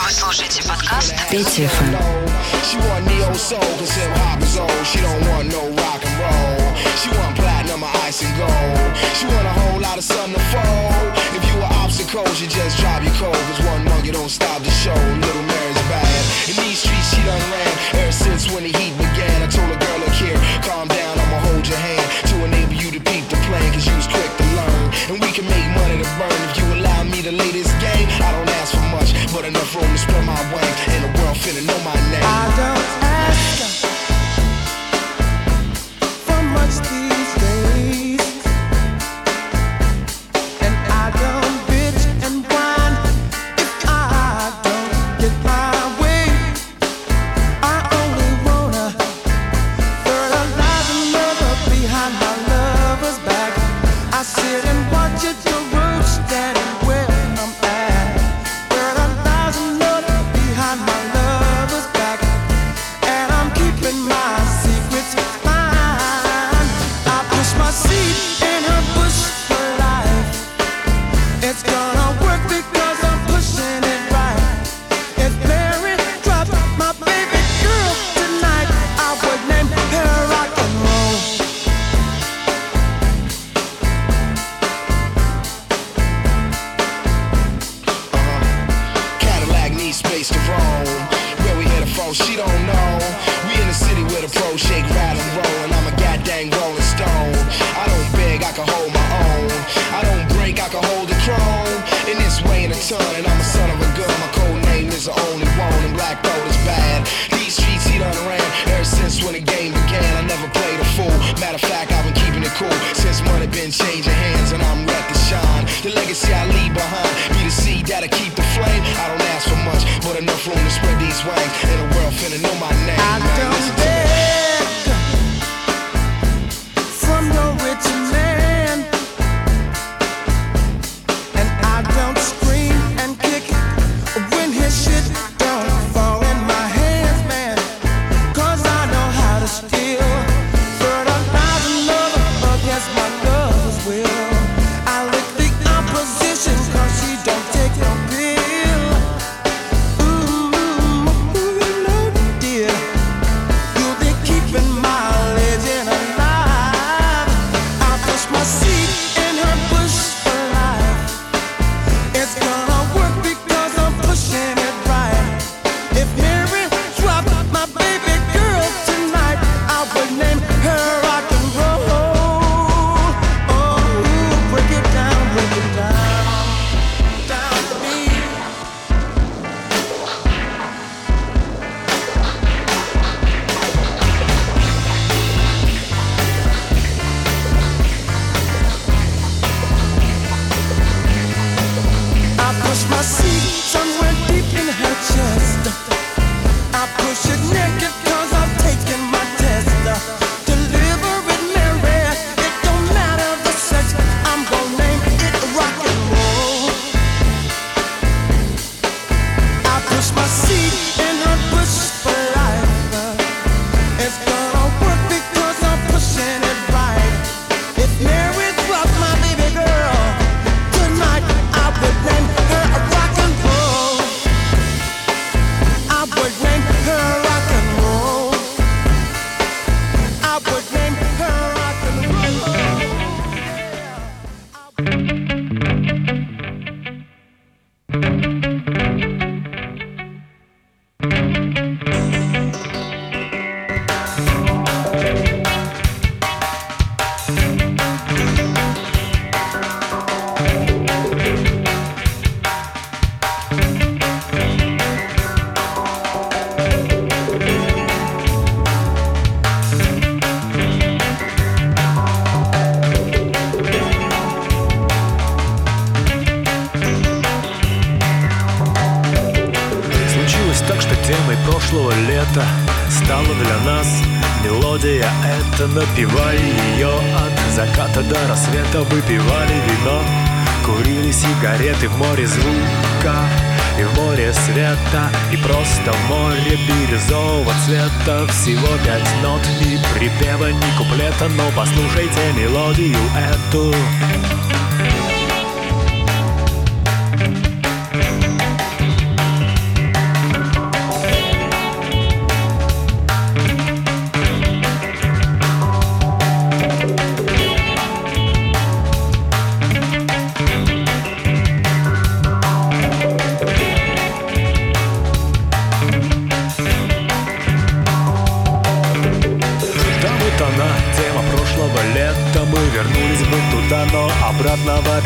Вы want no rock and roll. She want ice and gold. She want a whole lot of sun to. If you just drive your cold. Cause one don't stop the show. Little Mary's bad. In these streets, she done ran ever since when the heat began. finna know my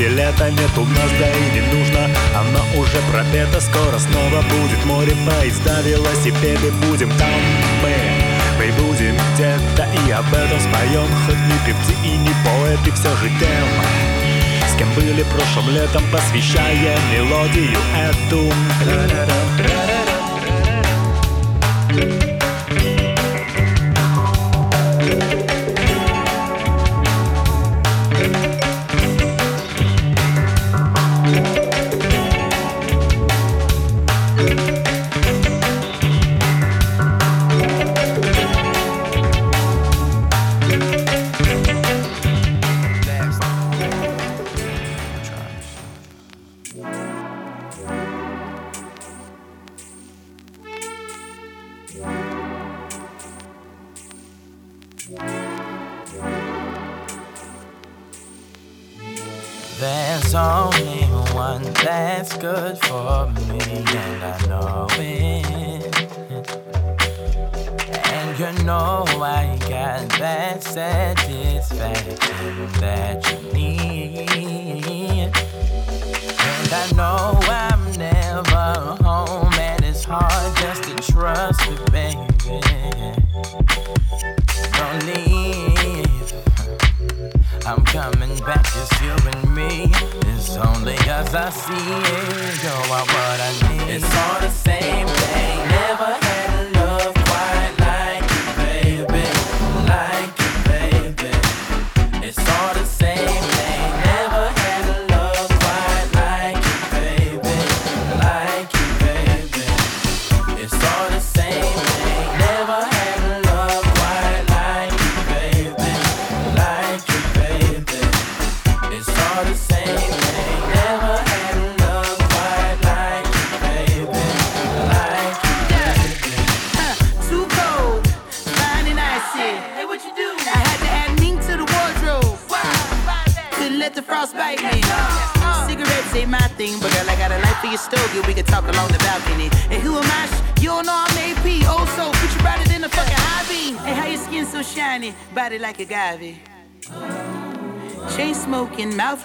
билета нет у нас, да и не нужно. Оно уже пропето, скоро снова будет море. Поезда Велосипеды будем там мы. Мы будем где-то и об этом споем. Хоть не певцы и не поэты, все же тем С кем были прошлым летом, посвящая мелодию эту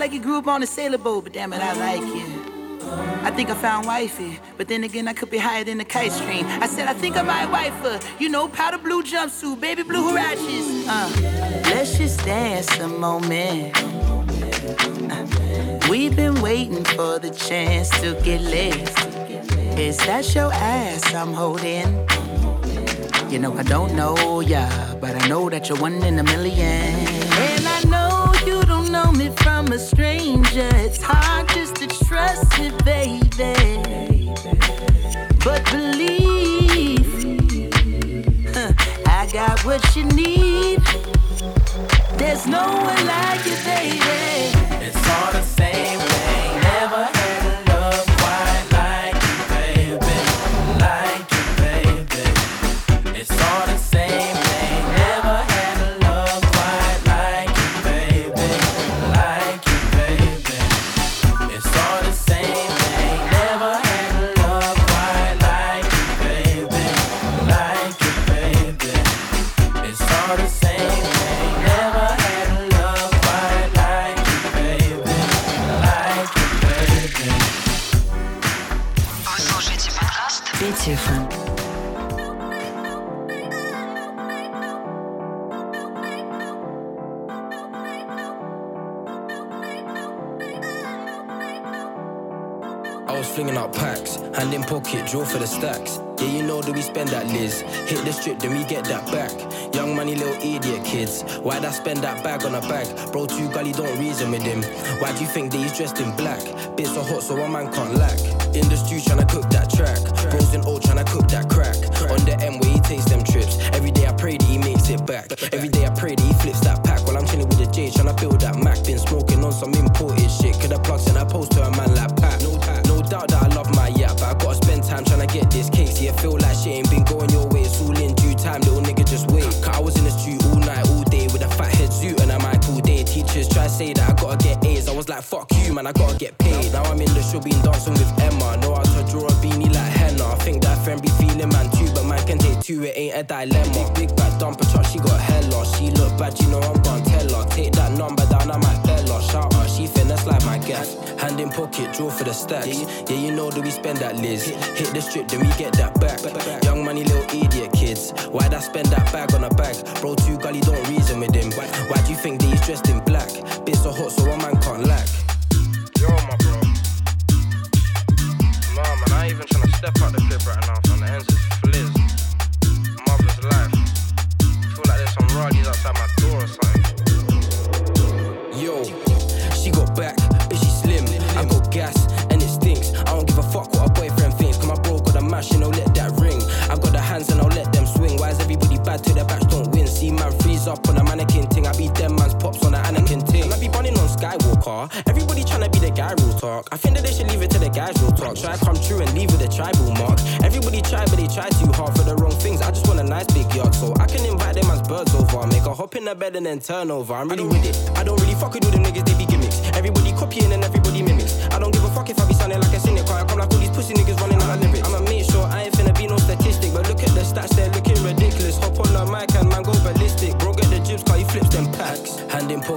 like you grew up on a sailor boat, but damn it, I like you. I think I found wifey, but then again, I could be higher than the kite stream. I said, I think I might wife her. You know, powder blue jumpsuit, baby blue huaraches. Uh, let's just dance a moment. Uh, we've been waiting for the chance to get lit. Is that your ass I'm holding? You know, I don't know ya, but I know that you're one in a million. Know me from a stranger. It's hard just to trust me, baby. But believe, huh, I got what you need. There's no one like you, baby. The then we get that back. Young money, little idiot kids. Why'd I spend that bag on a bag? Bro, too gully, don't reason with him. Why do you think that he's dressed in black? Bits so hot, so one man can't lack. In the stew, tryna cook that track. Bros in old, tryna cook that crack. On the M where he takes them trips. Every day I pray that he makes it back. Every day I pray that he been dancing with Emma. Know how to draw a beanie like henna. I think that friend be feeling man too, but man can take two, it ain't a dilemma. Big bad dumper truck, she got hella. She look bad, you know I'm gon' tell her. Take that number down, I might bell her. Shout her, she finesse like my gas. Hand in pocket, draw for the stacks. Yeah, you know that we spend that Liz. Hit the strip, then we get that back. Young money, little idiot kids. Why'd I spend that bag on a bag? Bro, too gully, don't reason with him. Why, why do you think that he's dressed in black? Bit so hot, so a man can't lack. The right now. The is. Mother's life. Feel like there's some outside my door. Yo, she got back, but she slim. I got gas, and it stinks. I don't give a fuck what a boyfriend thinks. Cause my bro got a mash, you know, let that ring. I got the hands and I'll let them swing. Why is everybody bad till their backs don't win? See man freeze up on a mannequin ting. I be them man's pops on ting. And I be running on Skywalker. Everybody tryna be the guy real talk. I think that they should leave it to Try come true and leave with a tribal mark. Everybody try, but they try too hard for the wrong things. I just want a nice big yard, so I can invite them as birds over. Make a hop in the bed and then turn over. I'm really with it. I don't really fuck with all the niggas, they be gimmicks. Everybody copying and everybody mimics. I don't give a fuck if I be sounding like a cynic. I come like all these pussy niggas running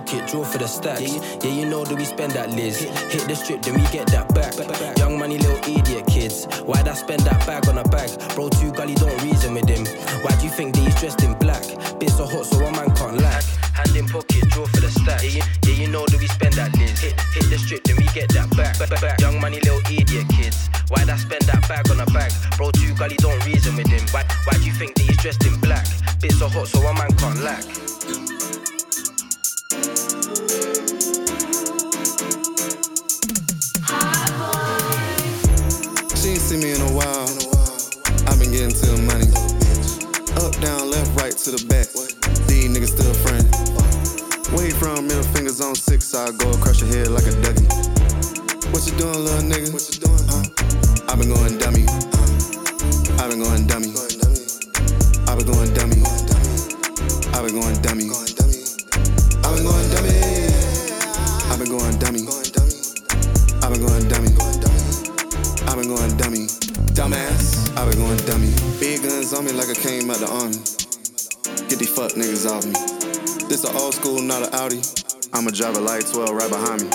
pocket, draw for the stacks. Yeah, you know that we spend that Liz. Hit the strip, then we get that back. Young money, little idiot kids. Why'd I spend that bag on a bag? Bro, too gully, don't reason with him. Why do you think that he's dressed in black? Bit so hot, so a man can't lack. Hand in pocket, draw for the stacks. Yeah, yeah, you know that we spend that Liz. Hit, hit the strip, then we get that back. Young money, little idiot kids. Why'd I spend that bag on a bag? Bro, too gully, don't reason with him. Why, why do you think that he's dressed in black? Bit so hot, so a man can't lack. Down, left, right to the back. These niggas still friends. Where you from? Middle fingers on six. I go across your head like a ducky. What you doing, little nigga? What you doing? Huh? I've been going dummy. I've been going dummy. I've been going dummy. I've been going dummy. I've been going dummy. I've been going dummy. I've been going dummy. I've been going dummy. Dumbass. I've been going dummy. Big guns on me like I came out the army. Get these fuck niggas off me. This a old school, not a Audi. I'ma drive a light 12 right behind me.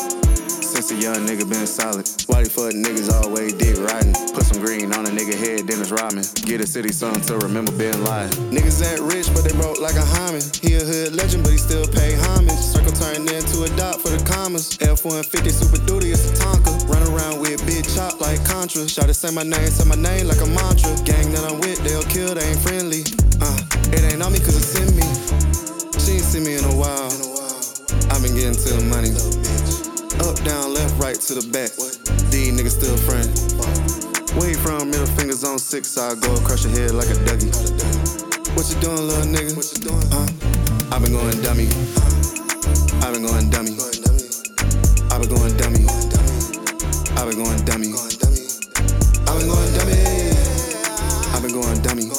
Since a young nigga been solid. Why these fuck niggas always dick riding? Put some green on a nigga head, Dennis Rodman. Get a city son to remember being live. Niggas ain't rich, but they broke like a hymen. He a hood legend, but he still pay homage. Circle turned into a dot for the commas. F-150 Super Duty, it's a Tonka. Run around with chop like Contra. Shout to say my name, say my name like a mantra. Gang that I'm with, they'll kill, they ain't friendly. Uh, it ain't on me cause it's in me. She ain't seen me in a while. I've been getting to the money. Up, down, left, right to the back. These niggas still friends. Where you from? Middle fingers on six. I go across your head like a ducky. What you doing, little nigga? What you doing? Huh? I've been going dummy. I've been going dummy. I've been going dummy. I've been going dummy. I've been going dummy. I've been going dummy.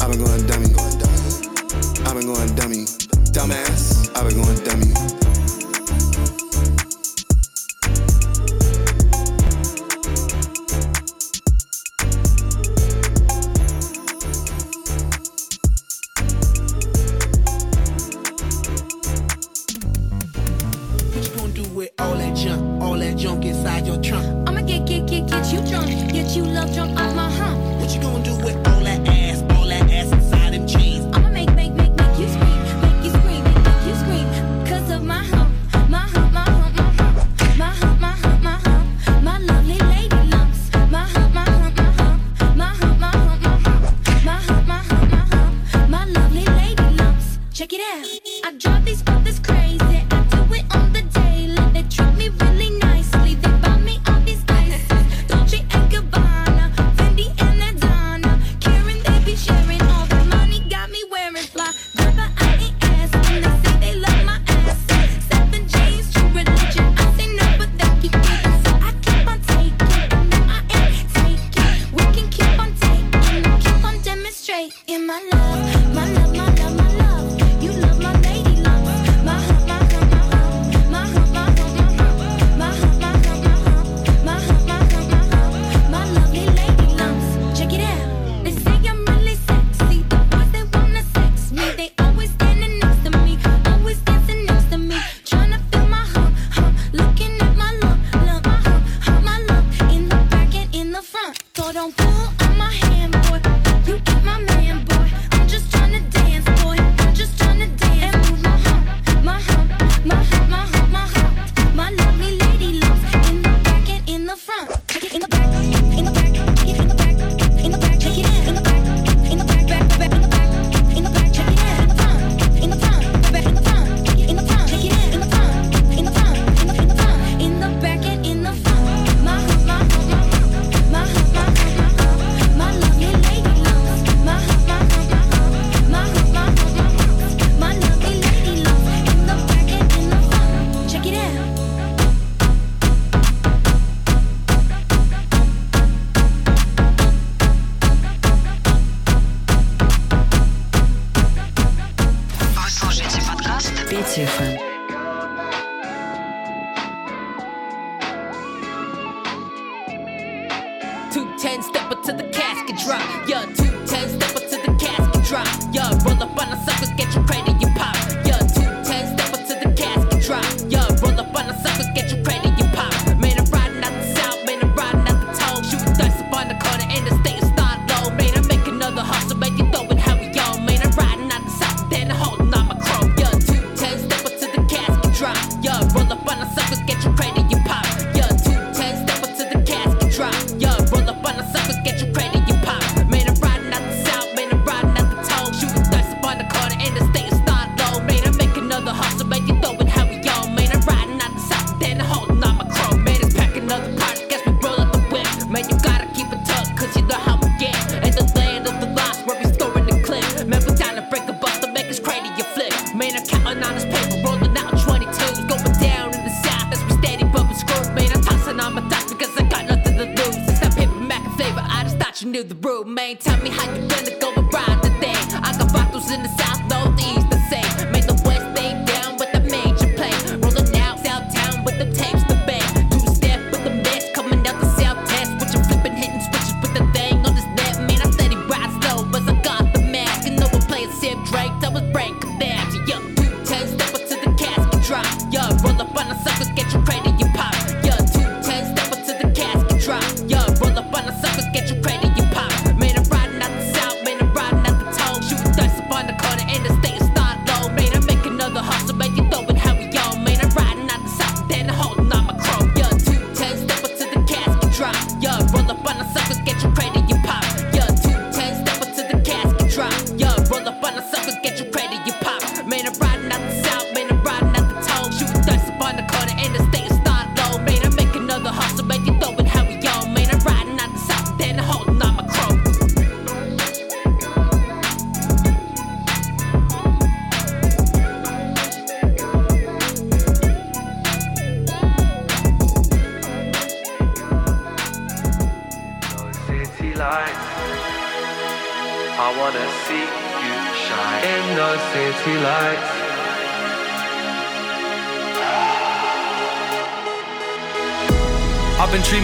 I've been going dummy. I've been going dummy. Dumbass. I've been going dummy.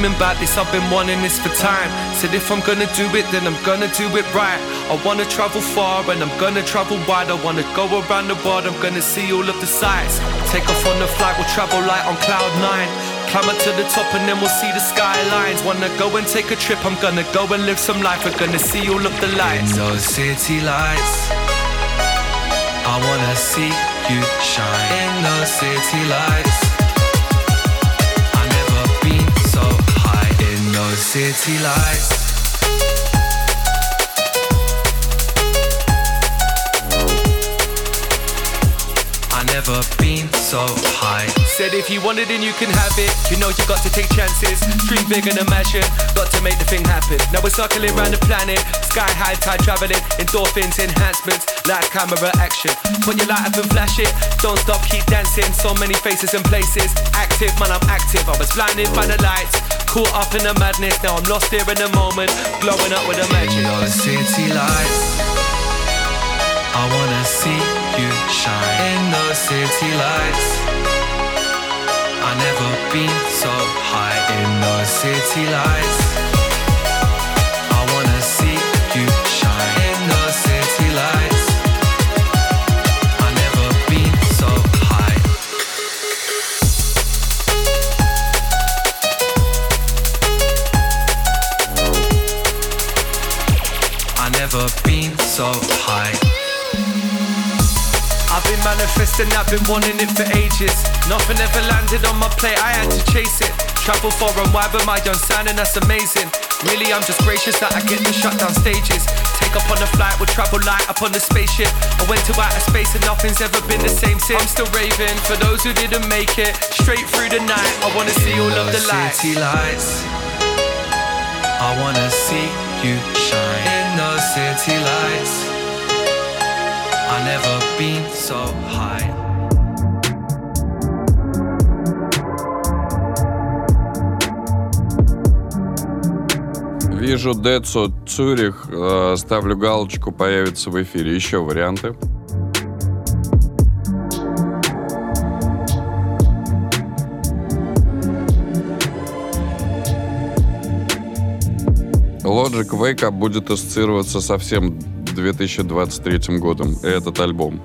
I've been wanting this for time. Said if I'm gonna do it, then I'm gonna do it right. I wanna travel far and I'm gonna travel wide. I wanna go around the world, I'm gonna see all of the sights. Take off on the flight, we'll travel light on cloud nine. Climb up to the top and then we'll see the skylines. Wanna go and take a trip, I'm gonna go and live some life. We're gonna see all of the lights. In Those city lights. I wanna see you shine in those city lights. City lights. I never been so high. Said if you want it, then you can have it. You know you got to take chances. Dream big and imagine. Got to make the thing happen. Now we're circling around the planet. Sky high, tide traveling. Endorphins, enhancements, light camera action. Put your light up and flash it. Don't stop, keep dancing. So many faces and places. Active, man, I'm active. I was blinded by the lights. Caught up in the madness, now I'm lost here in the moment. Glowing up with a magic. Your city lights. I wanna see you shine in those city lights. I never been so high in those city lights. So high. I've been manifesting, I've been wanting it for ages. Nothing ever landed on my plate, I had to chase it. Travel far and wide with my young sound, and that's amazing. Really, I'm just gracious that I get to shut down stages. Take up on the flight, we'll travel light up on the spaceship. I went to outer space and nothing's ever been the same since. I'm still raving for those who didn't make it. Straight through the night, I wanna see all of the lights. City lights. I wanna see you shine in those city lights. I never been so high. Вижу Децо Цюрих, э, ставлю галочку, появится в эфире. Еще варианты. Wake Up будет ассоциироваться со всем 2023 годом. Этот альбом.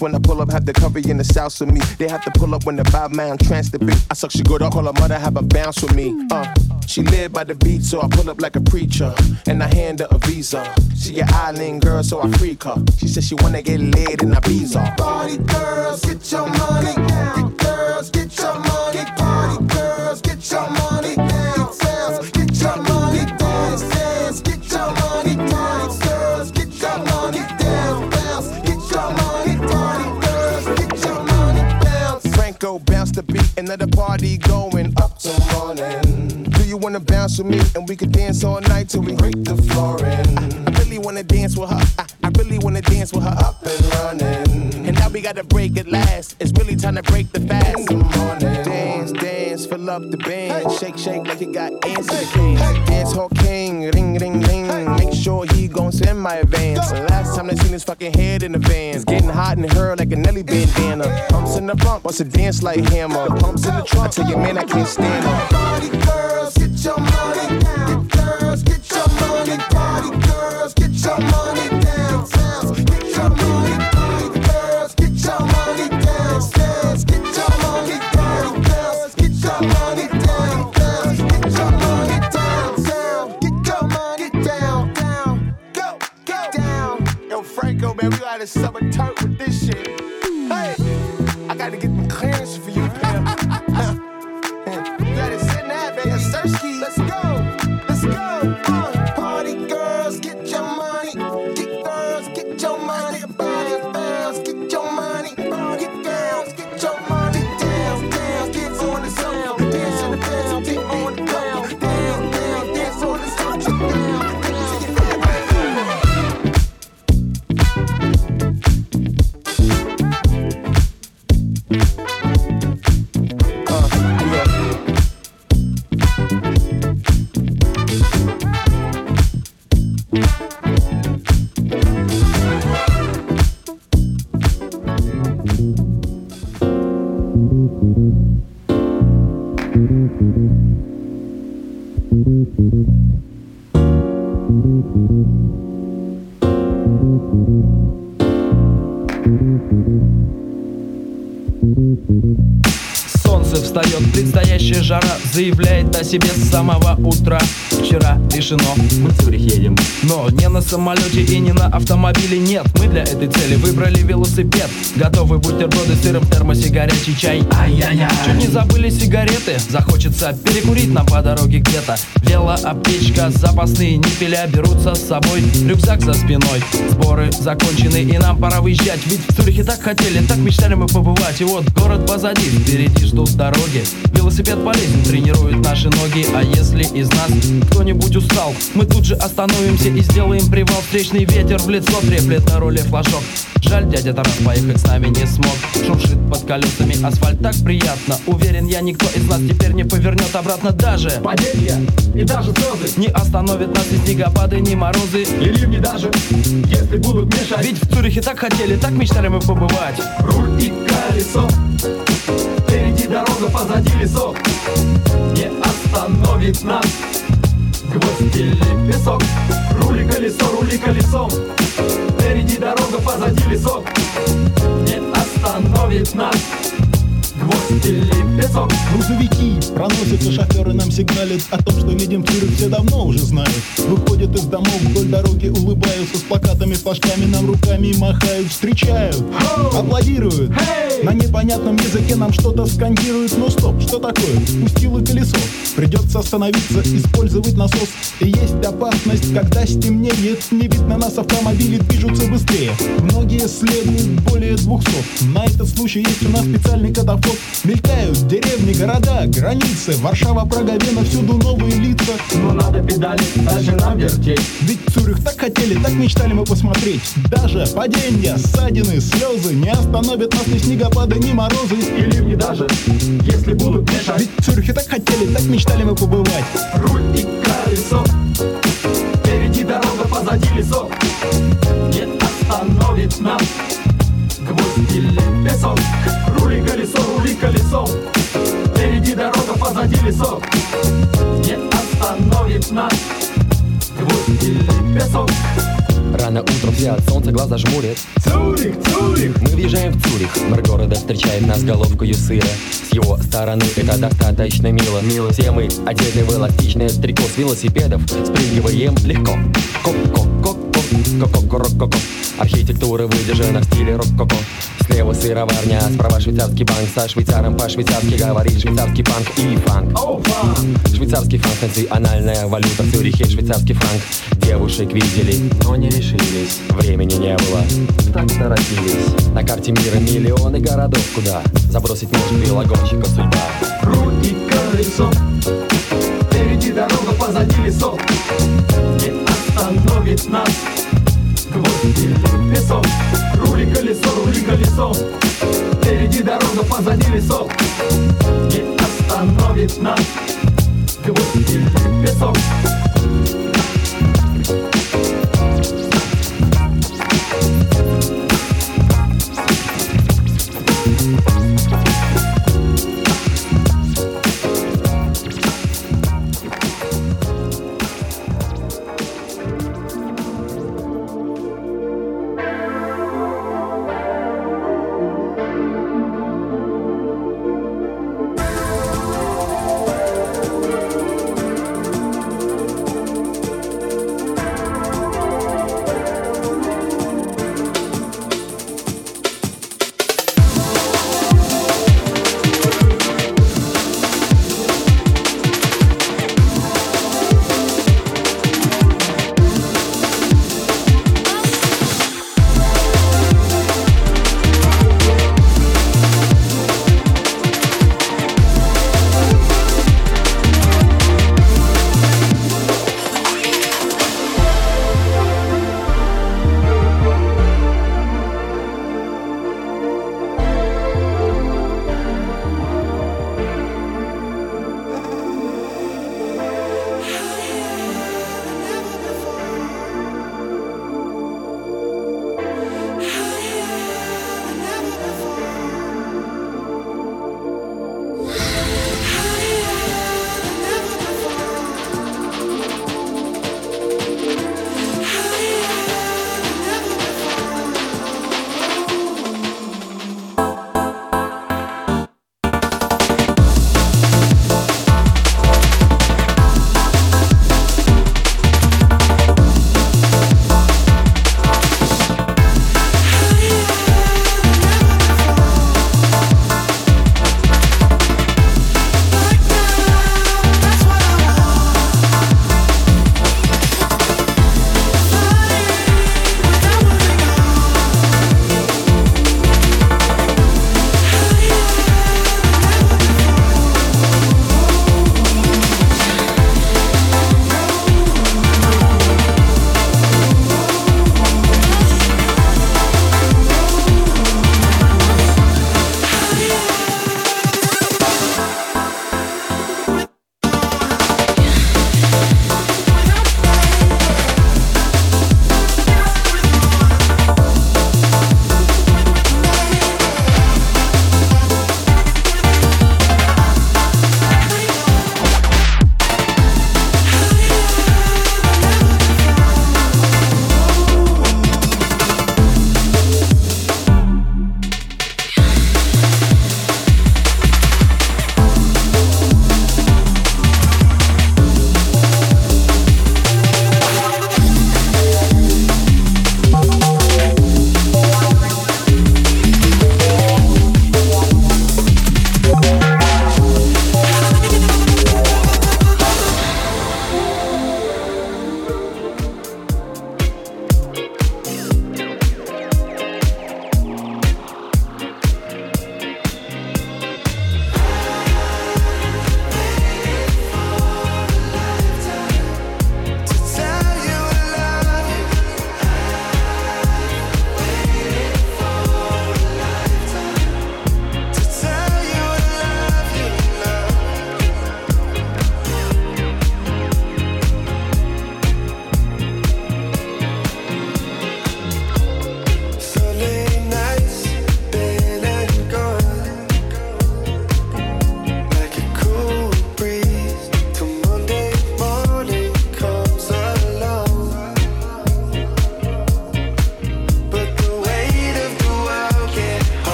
When I pull up, have the cover in the south of me. They have to pull up when the five man trance the beat. I suck she good, I call her mother, have a bounce with me. Uh, she live by the beat, so I pull up like a preacher. And I hand her a visa. She an island girl, so I freak her. She said she wanna get laid in Ibiza. Party girls, get your money wanna with me and we could dance all night till we break the floor in? I really wanna dance with her. I, I really wanna dance with her up and running. And now we gotta break it last. It's really time to break the fast. In the morning. Dance, dance, fill up the band. Shake, shake like you got ants in the can. Dance hall king, ring, ring, ring. Make sure he gon' send my advance. The last time they seen his fucking head in the van. It's getting hot in her like a Nelly bandana. Pumps in the bump, wants to dance like hammer. Pumps in the trunk, I tell you, man I can't stand her. Thank you. Солнце встает Предстоящая жара заявляет о себе с самого утра. Вчера решено, мы в Цюрих едем. Но не на самолете и не на автомобиле нет. Мы для этой цели выбрали велосипед. Готовы бутерброды с сыром, термосе горячий чай. Ай-яй-яй. Чуть не забыли сигареты. Захочется перекурить нам по дороге где-то. Велоаптечка, запасные ниппеля берутся с собой. Рюкзак за спиной. Сборы закончены и нам пора выезжать. Ведь в Цюрихе так хотели, так мечтали мы побывать. И вот город позади, впереди ждут дороги. Велосипед полезен, тренирует наши ноги. А если из нас кто-нибудь устал Мы тут же остановимся и сделаем привал. Встречный ветер в лицо треплет на руле флажок. Жаль, дядя Тарас поехать с нами не смог. Шуршит под колесами асфальт. Так приятно. Уверен я, никто из нас теперь не повернет обратно. Даже Падения и даже слезы Не остановят нас ни снегопады, ни морозы И ливни даже, если будут мешать. Ведь в Цюрихе так хотели, так мечтали мы побывать. Руль и колесо Дорога, позади лесок Не остановит нас Гвоздь или песок. Рули колесо, рули колесом. Впереди дорога, позади лесок Не остановит нас Гвоздь песок Грузовики. Проносятся, шоферы нам сигналят О том, что едем в Цюрих, все давно уже знают. Выходят из домов вдоль дороги, улыбаются С плакатами, флажками нам руками махают Встречают, аплодируют. На непонятном языке нам что-то скандируют. Ну стоп, что такое? Пустило колесо. Придется остановиться, использовать насос. И есть опасность, когда стемнеет Не видно нас, автомобили движутся быстрее. Многие следуют более двухсот. На этот случай есть у нас специальный катафот Мелькают деревни, города, границы. Варшава, Прага, Вена, всюду новые лица. Но надо педали, даже нам вертеть. Ведь Цюрих так хотели, так мечтали мы посмотреть. Даже падения, ссадины, слезы Не остановят нас ни снегопады, ни морозы. И ливни даже, если будут мешать. Ведь Цюрихе так хотели, так мечтали мы побывать. Руль и колесо. Впереди дорога, позади лесок Не остановит нас или песок Рули колесо, рули колесо. Впереди дорога, позади лесок. Не остановит нас Гвоздь или песок Рано утром все от солнца глаза жмурят Цюрих, Цюрих! Мы въезжаем в Цюрих Мэр города встречает нас головкою сыра. С его стороны это достаточно мило. Мило. Все мы одеты в эластичное трико с велосипедов. Спрыгиваем легко Ко-ко-ко-ко-ко-ко-ко-ко Архитектура выдержана в стиле рок-ко-ко Слева сыроварня, справа швейцарский банк. Со швейцаром по-швейцарски говорит швейцарский панк и фанк. Швейцарский франк, национальная валюта в Цюрихе Швейцарский франк Девушек видели, но не решились. Времени не было, так торопились. На карте мира миллионы городов Куда забросить может велогонщика судьба. Руль и колесо Впереди дорога, позади лесок Не остановит нас Песок Рули колесо, рули колесо Впереди дорога, позади лесок Не остановит нас Гвоздь или песок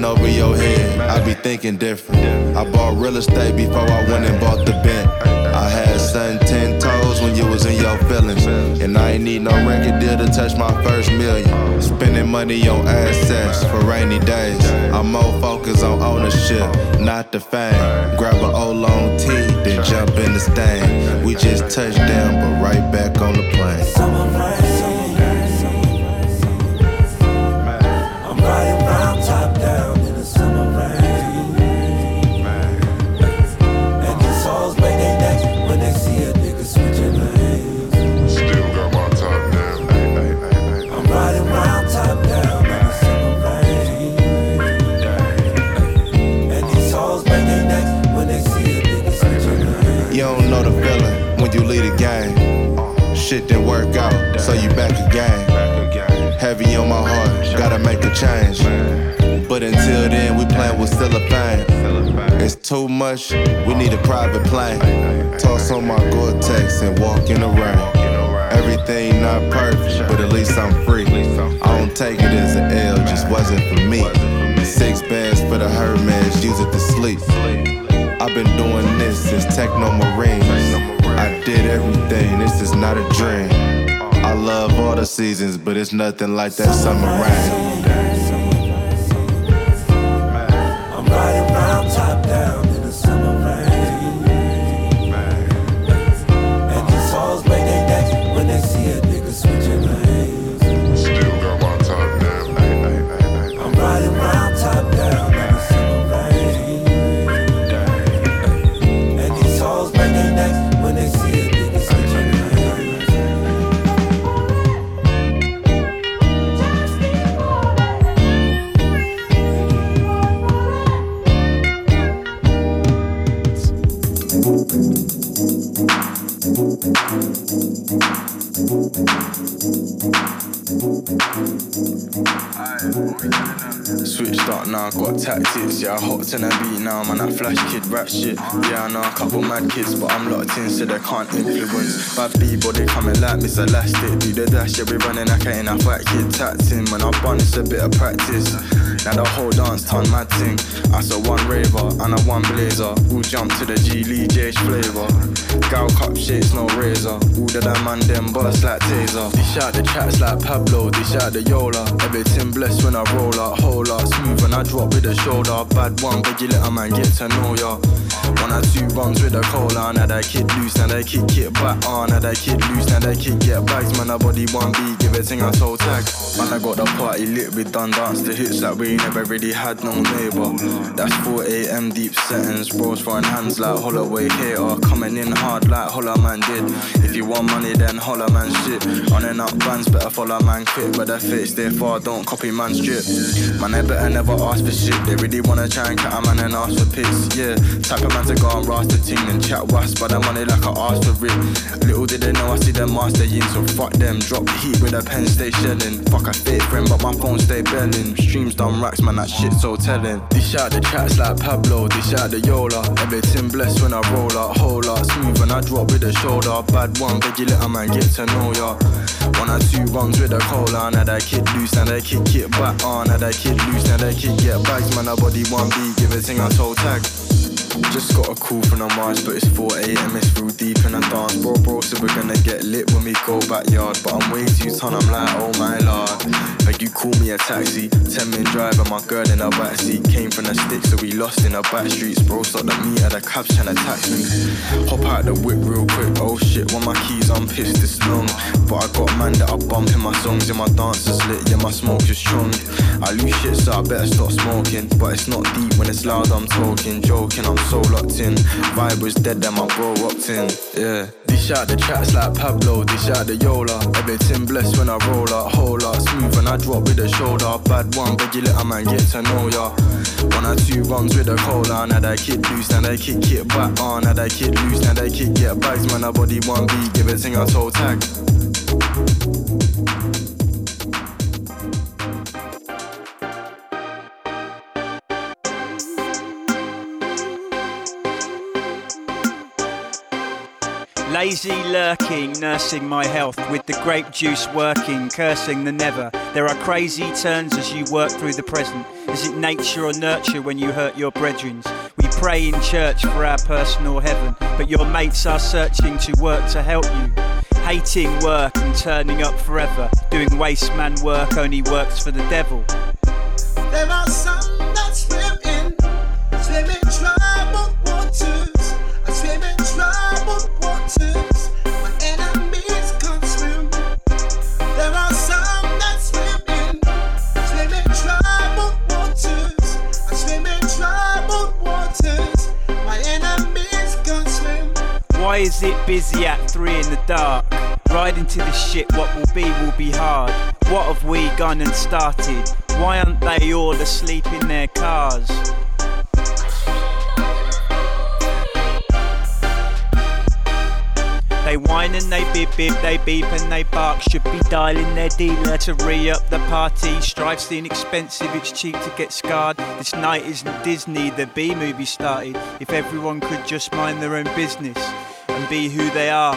went over your head. I be thinking different. I bought real estate before I went and bought the bent. I had sun ten toes when you was in your feelings, and I ain't need no record deal to touch my first million. Spending money on assets for rainy days. I'm more focused on ownership, not the fame. Grab an old long T, then jump in the stain. We just touched down, nothing like that summer rain. Flash kid rap shit. Yeah, I know a couple mad kids, but I'm locked in, so they can't influence. Bad people, they coming like Miss Elastic. Do the dash, yeah, we running like a in a fat kid tacting. When I bun, it's a bit of practice. Now the whole dance turn mad thing. I saw one raver and a one blazer. All jump to the G Lee JH flavor. Gal cup shapes, no razor. All of them man, them bust like taser. They shout the tracks like Pablo, they shout the Yola. Everything blessed when I roll up, whole lot smooth when I drop with the shoulder. Bad one, but you let a man get to know ya. One or two runs with a cola, now that kid loose, now that kid get back on, now that kid loose, now that kid get bags, man, a body one beat, give it thing a toe tag. Man, I got the party lit with done dance, the hits that we never really had no neighbor. That's 4 a.m. deep settings, bros throwing hands like Holloway hater, coming in hard like Holler man did. If you want money, then holler man shit. Running up bands, better follow man quick, but their fits they far, don't copy man's drip. Man, they better never ask for shit, they really wanna try and cut a man and ask for piss, yeah. Type of man to go and rasta ting and chat was, but the money like I asked for it. Little did they know I see them master in, so fuck them. Drop the heat with a pen, stay shelling. Fuck a fake friend, but my phone stay belling. Streams done racks, man, that shit so telling. Dish out the tracks like Pablo, dish out the Yola. Everything blessed when I roll up, whole lot smooth when I drop with the shoulder. Bad one, you little man, get to know ya. One or two runs with a cola, now that kid loose, now that kid get back on, now that kid loose, now that kid get bags, man, a body one beat, give it thing a toe tag. Just got a call from the march, but it's 4 a.m. It's through deep in a dance. Bro, bro, so we're gonna get lit when we go backyard. But I'm way too ton, I'm like, oh my lord. Like you call me a taxi, 10 minute drive, and my girl in a backseat. Came from the sticks, so we lost in the back streets. Bro, stop the meter, the cab's tryna tax me. Hop out the whip real quick, oh shit, when my keys, I'm pissed, it's long. But I got man that I bump in my songs, and my dancers lit, yeah, my smoke is strong. I lose shit, so I better stop smoking. But it's not deep when it's loud, I'm talking, joking, I'm so locked in. Vibe was dead, then my bro rocked in. Yeah. Dish out the tracks like Pablo, dish out the Yola. Everything blessed when I roll up, whole lot smooth when I drop with the shoulder. Bad one, you little man, get to know ya. One or two runs with a cola, now that kid loose, now that kid get back on, now that kid loose, now that kid get bags, man, a body one beat, give it thing a toe tag. Lazy lurking, nursing my health with the grape juice working, cursing the never. There are crazy turns as you work through the present. Is it nature or nurture when you hurt your brethren? We pray in church for our personal heaven, but your mates are searching to work to help you. Hating work and turning up forever, doing waste man work only works for the devil. There are some Why is it busy at three in the dark? Riding to the shit, what will be will be hard. What have we gone and started? Why aren't they all asleep in their cars? They whine and they bib bib, they beep and they bark. Should be dialing their dealer to re up the party. Strife's the inexpensive, it's cheap to get scarred. This night isn't Disney, the B movie started. If everyone could just mind their own business and be who they are.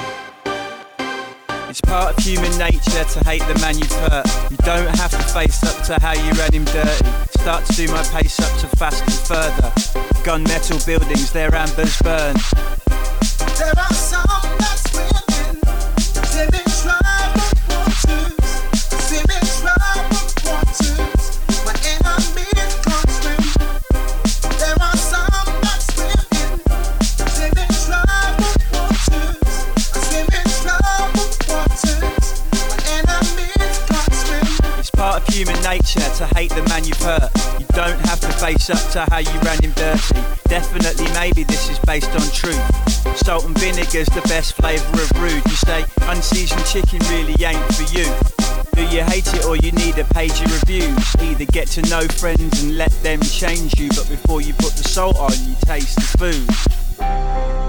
It's part of human nature to hate the man you've hurt. You don't have to face up to how you ran him dirty. Start to do my pace up to fast and further. Gunmetal buildings, their ambers burn. There are some that human nature to hate the man you've hurt. You don't have to face up to how you ran him dirty. Definitely, maybe this is based on truth. Salt and vinegar's the best flavour of rude. You say unseasoned chicken really ain't for you. Do you hate it or you need a page of reviews? Either get to know friends and let them change you, but before you put the salt on, you taste the food.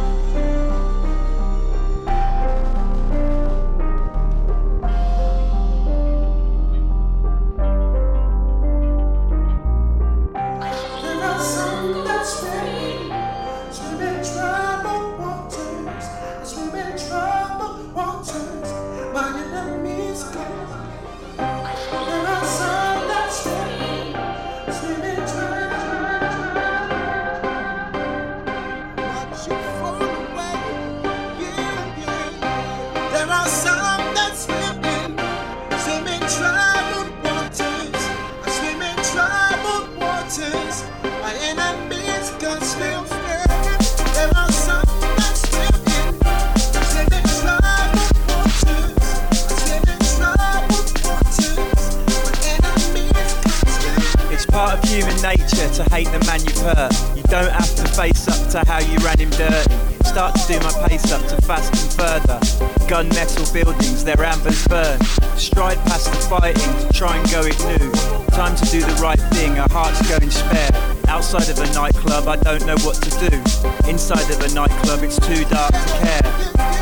To hate the man you've hurt. You don't have to face up to how you ran him dirty. Start to do my pace up to fast and further. Gunmetal buildings, their ambers burn. Stride past the fighting to try and go it new. Time to do the right thing, our hearts going spare. Outside of a nightclub, I don't know what to do. Inside of a nightclub, it's too dark to care.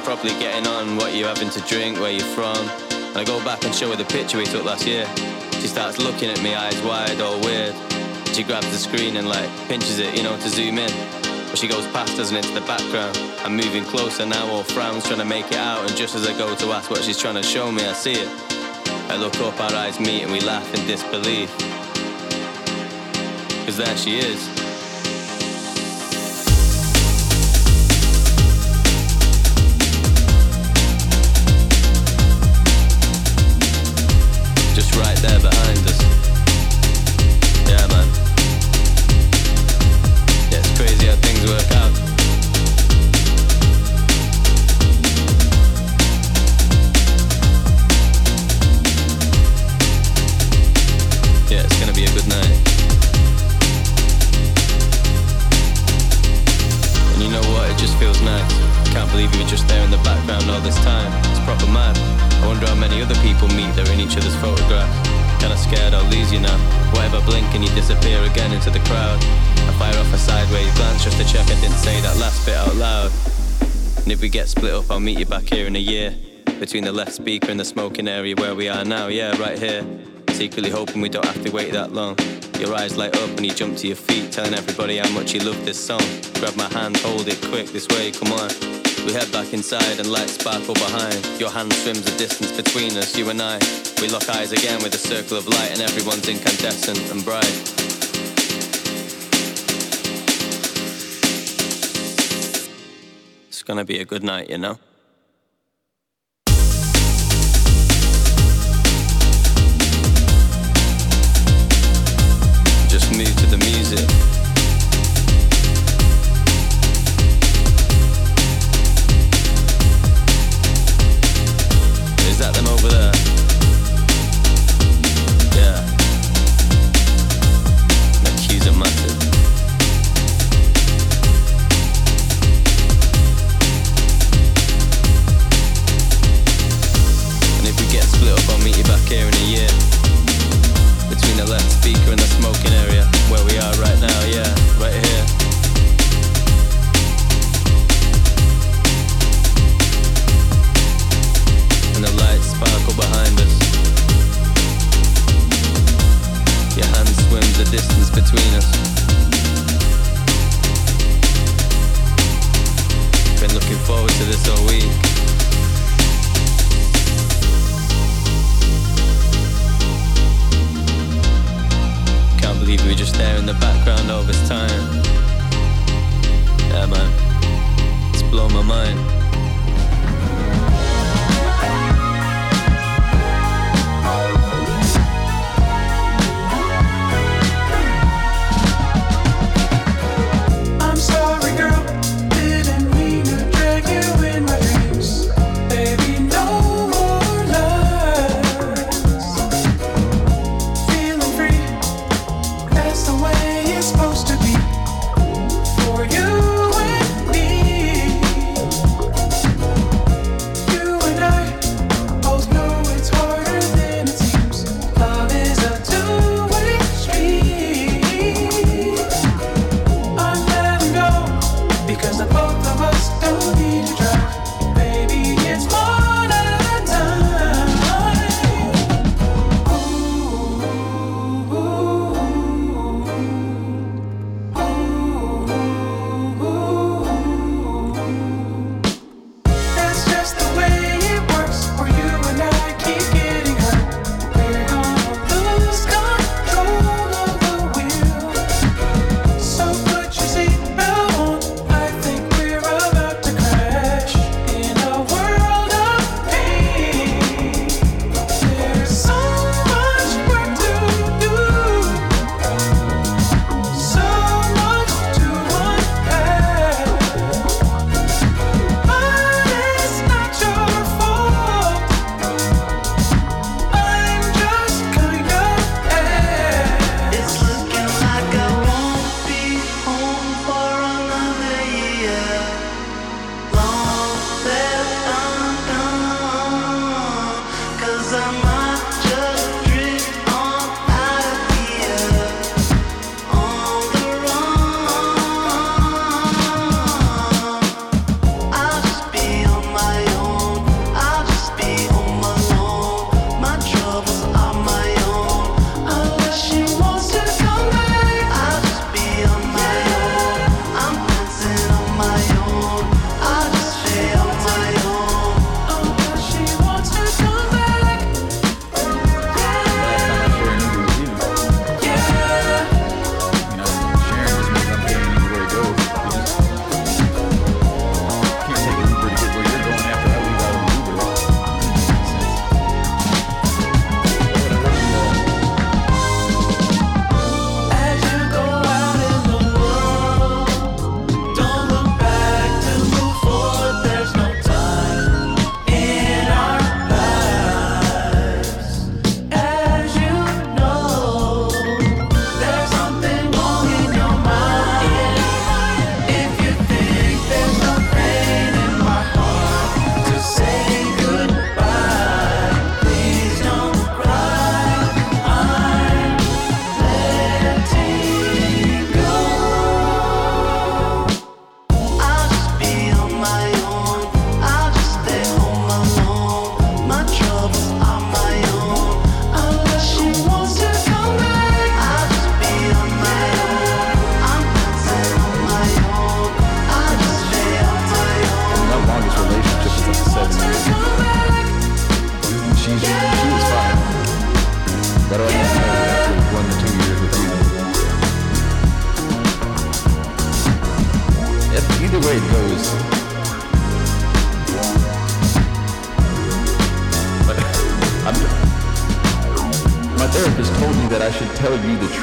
So we're probably getting on what you're having to drink, where you're from. And I go back and show her the picture we took last year. She starts looking at me, eyes wide, all weird. She grabs the screen and like pinches it, you know, to zoom in. But she goes past us and into the background. I'm moving closer now, all frowns trying to make it out. And just as I go to ask what she's trying to show me, I see it. I look up, our eyes meet, and we laugh in disbelief. Cause there she is. spit out loud. And if we get split up, I'll meet you back here in a year. Between the left speaker and the smoking area where we are now, yeah, right here. Secretly hoping we don't have to wait that long. Your eyes light up and you jump to your feet, telling everybody how much you love this song. Grab my hand, hold it quick, this way, come on. We head back inside and lights sparkle behind. Your hand swims the distance between us, you and I. We lock eyes again with a circle of light, and everyone's incandescent and bright. gonna be a good night, you know? Just move to the music.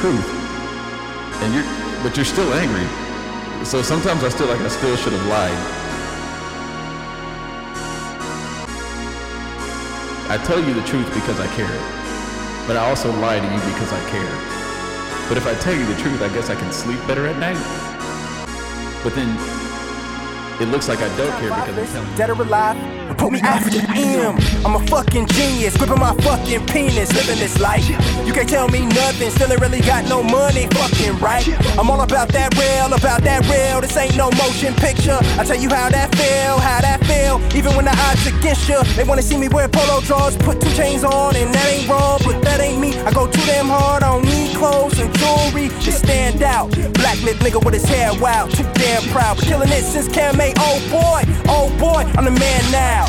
Truth, and you're, but you're still angry. So sometimes I still like I still should have lied. I tell you the truth because I care, but I also lie to you because I care. But if I tell you the truth, I guess I can sleep better at night. But then it looks like I don't care because I'm. Dead or alive? Put me the M. I'm a fucking genius, gripping my fucking penis, living this life. You can't tell me nothing, still ain't really got no money, fucking right. I'm all about that real, about that real. This ain't no motion picture. I tell you how that feel, how that feel. Even when the odds against you, they wanna see me wear polo drawers, put two chains on, and that ain't wrong, but that ain't me. I go too damn hard on need clothes and jewelry to stand out. Black lip nigga with his hair wild, too damn proud. Killing it since Cam. Oh boy, oh boy, I'm the man now.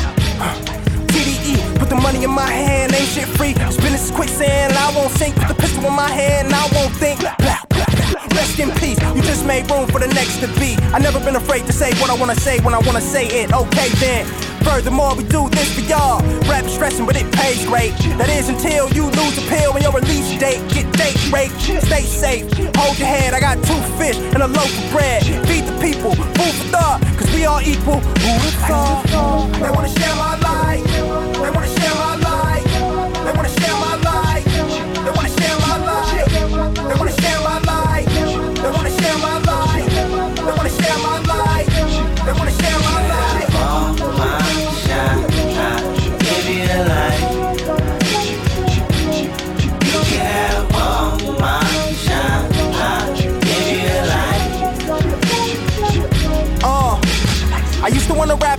TDE, put the money in my hand, ain't shit free. Spin this quicksand, I won't sink. Put the pistol in my hand, I won't think. Blah. Rest in peace, you just made room for the next to be. I never been afraid to say what I wanna say when I wanna say it. Okay then. Furthermore, we do this for y'all. Rap stressing, but it pays great. That is until you lose a pill when your release date. Get date rate, stay safe. Hold your head, I got two fish and a loaf of bread. Feed the people, food for thought, cause we all equal. Who have thought? They wanna share my life. They wanna share my life.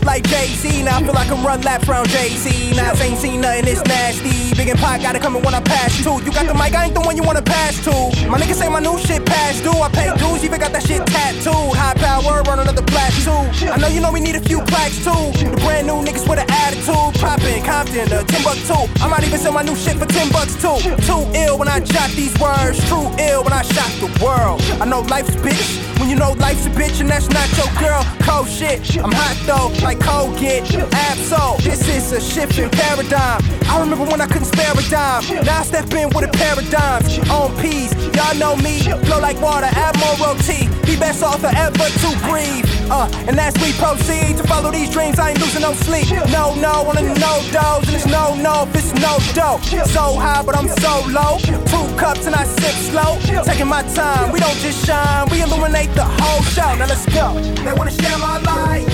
Like Jay Z, now I feel like I'm run laps around Jay Z. Now I ain't seen nothing this nasty. Big and pot gotta come coming when I pass too. You got the mic, I ain't the one you wanna pass to. My niggas say my new shit past due. I pay dues, even got that shit tattooed. High power run another plateau. I know you know we need a few plaques too. The brand new niggas with an attitude, poppin' Compton, uh, Timbuktu. I might even sell my new shit for 10 bucks too. Too ill when I jot these words, true ill when I shot the world. I know life's bitch. When you know life's a bitch and that's not your girl, cold shit. I'm hot though, like cold get. Absol, this is a shift in paradigm. I remember when I couldn't spare a dime. Now I step in with a paradigm. On peas, y'all know me. Flow like water, Admiralty. The best author ever to breathe. Uh, and as we proceed to follow these dreams, I ain't losing no sleep. No, no, on a no dose, and it's no, no, if it's no dough. So high, but I'm so low. Two cups and I sip slow. Taking my time, we don't just shine, we illuminate the whole show. Now let's go. They wanna share my light.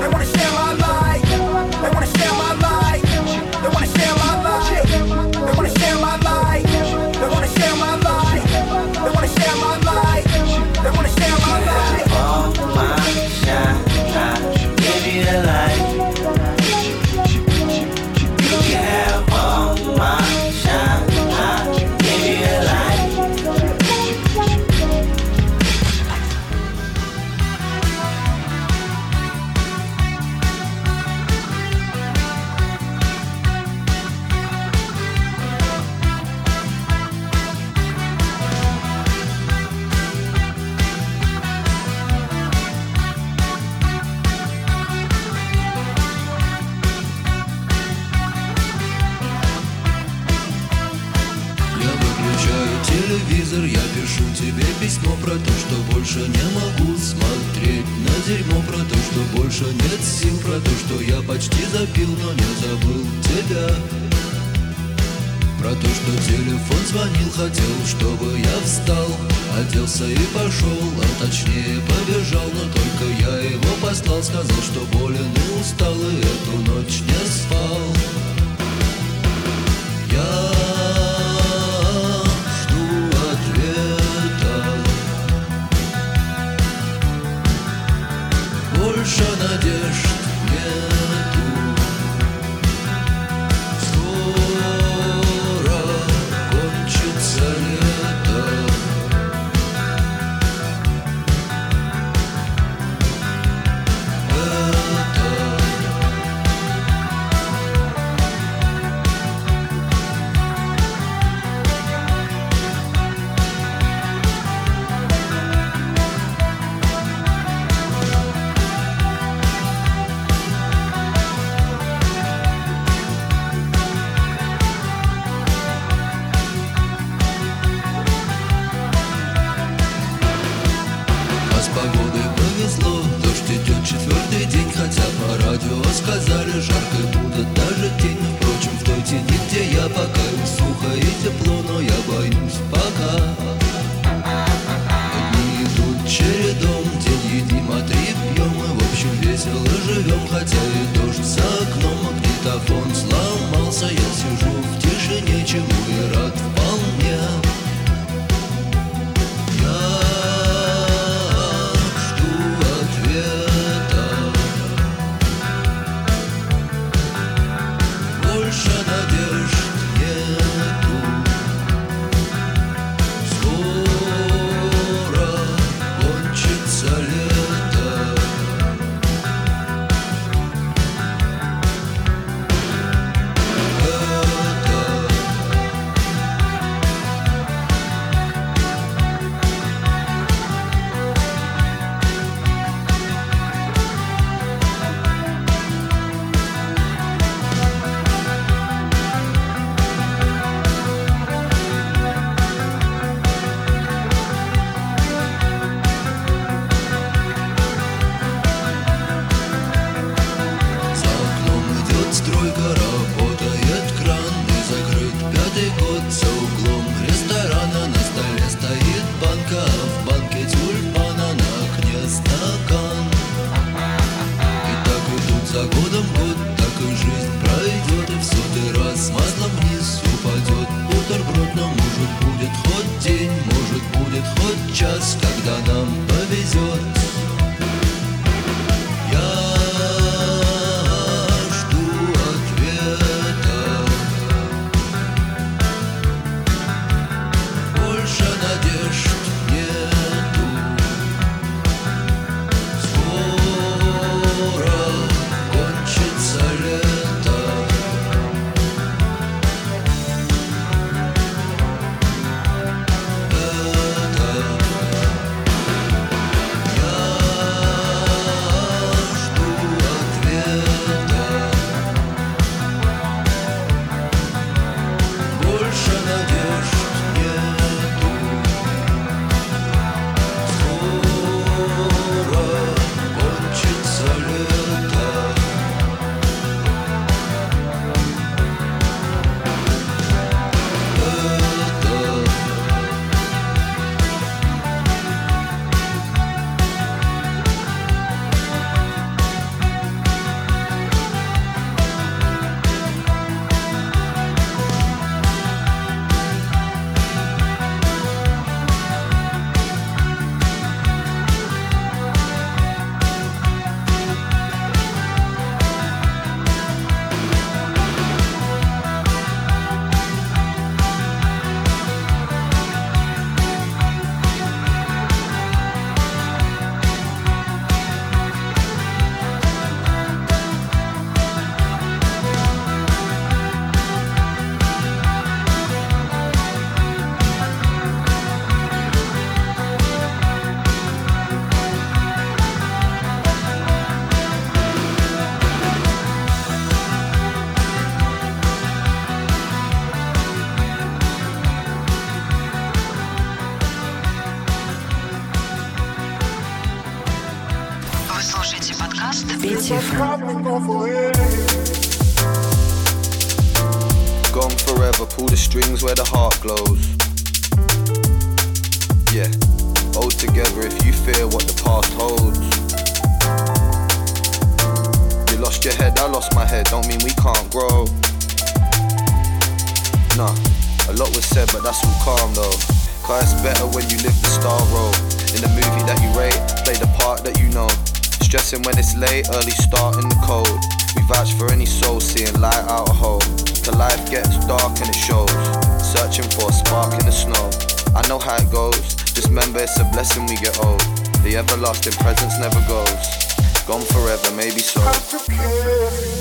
They wanna share my light. They wanna share my письмо про то, что больше не могу смотреть. На дерьмо Про то, что больше нет сил, про то, что я почти запил, но не забыл тебя. Про то, что телефон звонил, хотел, чтобы я встал. Оделся и пошел, а точнее побежал. Но только я его послал, сказал, что болен и устал И эту ночь не спал. Я boşanadır. The strings where the heart glows. Yeah, hold together if you fear what the past holds. You lost your head, I lost my head, don't mean we can't grow. Nah, a lot was said, but that's all calm though. Cause it's better when you live the star role. In the movie that you rate, play the part that you know. Stressing when it's late, early start in the cold. We vouch for any soul seeing light out a hole. Till life gets dark and it shows. Searching for a spark in the snow. I know how it goes. Just remember it's a blessing we get old. The everlasting presence never goes. Gone forever, maybe so.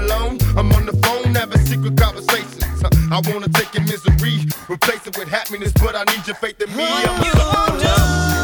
alone. I'm on the phone having secret conversations. I wanna take your misery, replace it with happiness, but I need your faith in me. I'm you do.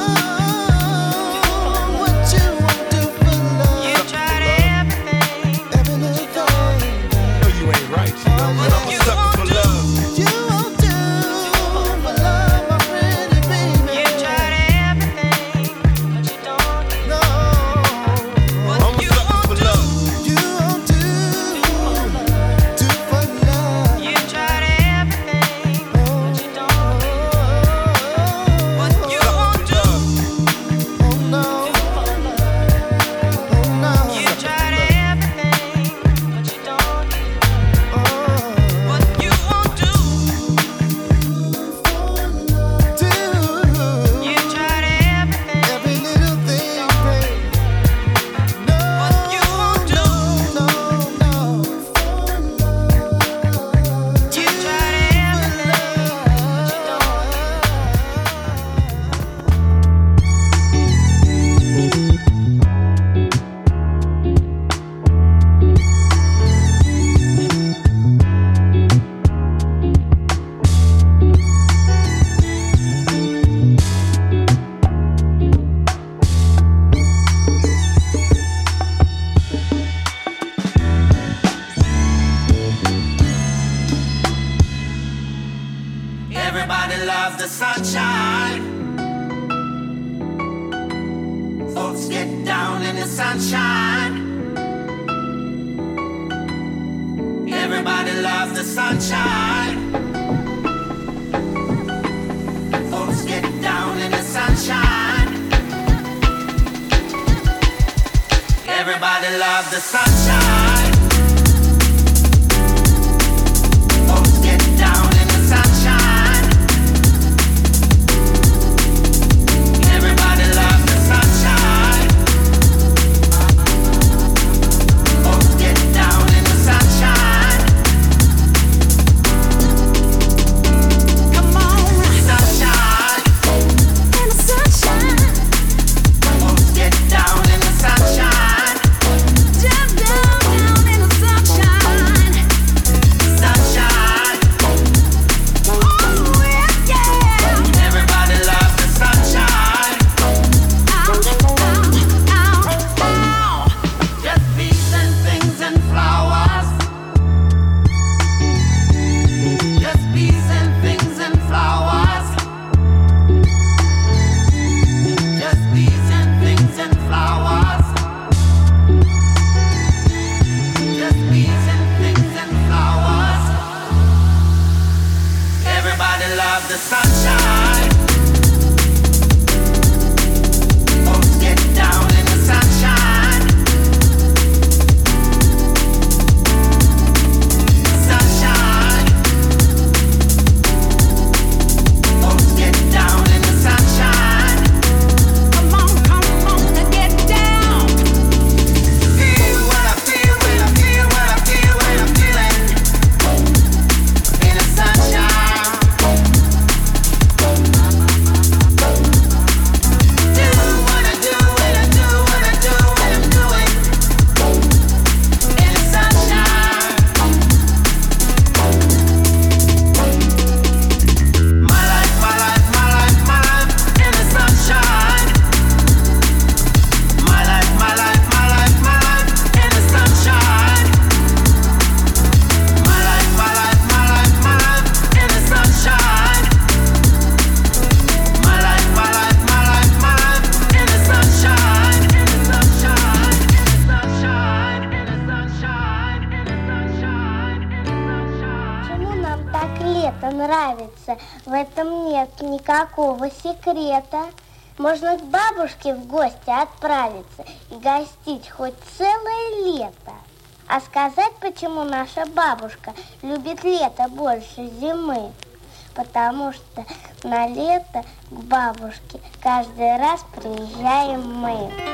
хоть целое лето. А сказать, почему наша бабушка любит лето больше зимы? Потому что на лето к бабушке каждый раз приезжаем мы.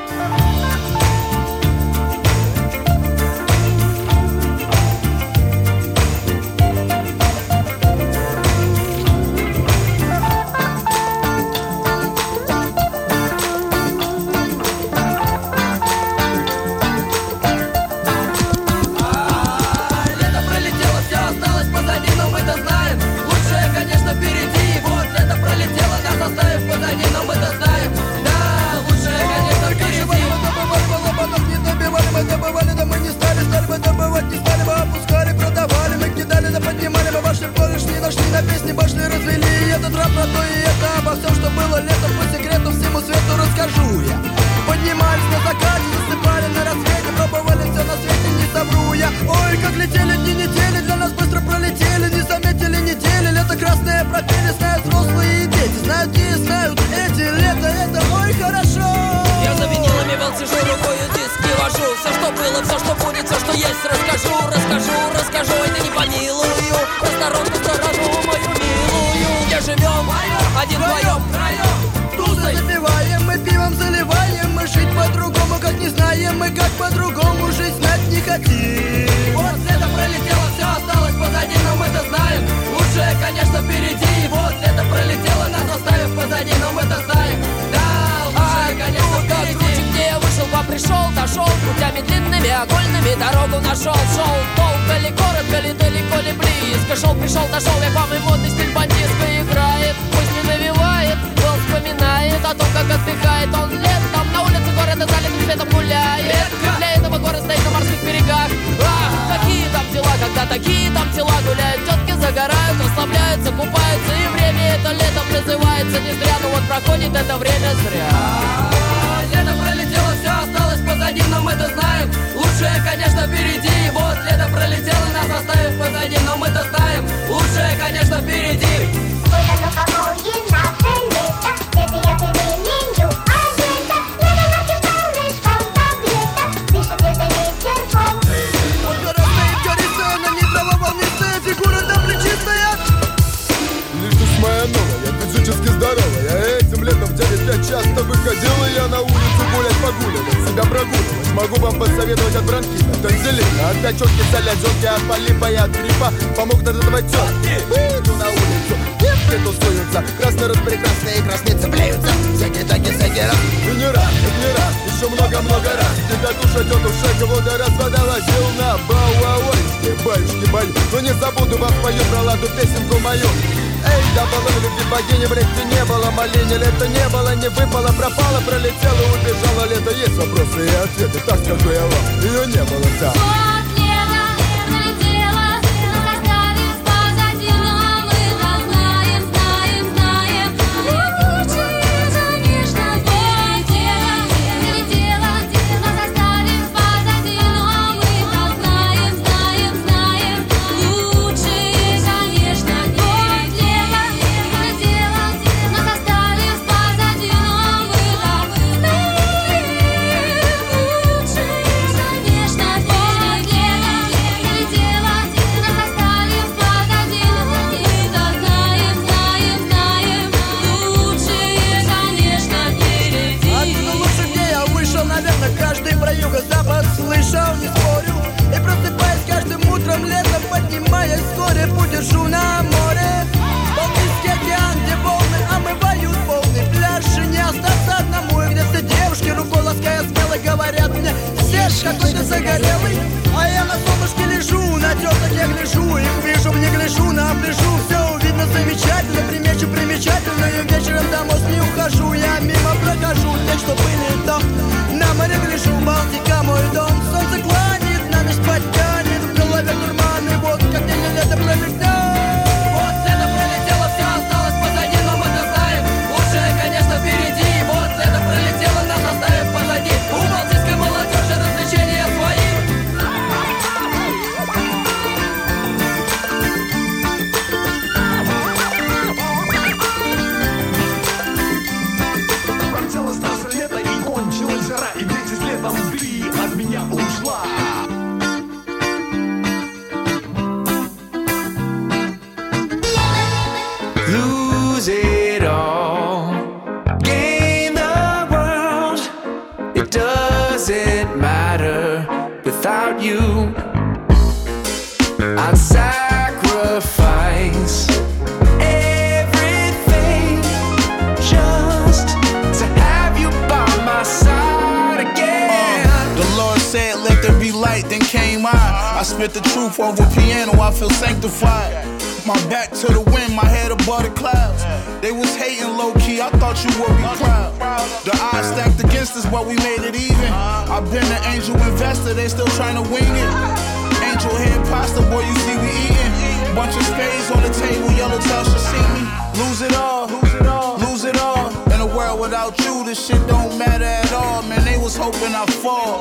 shit don't matter at all, man. They was hoping I fall.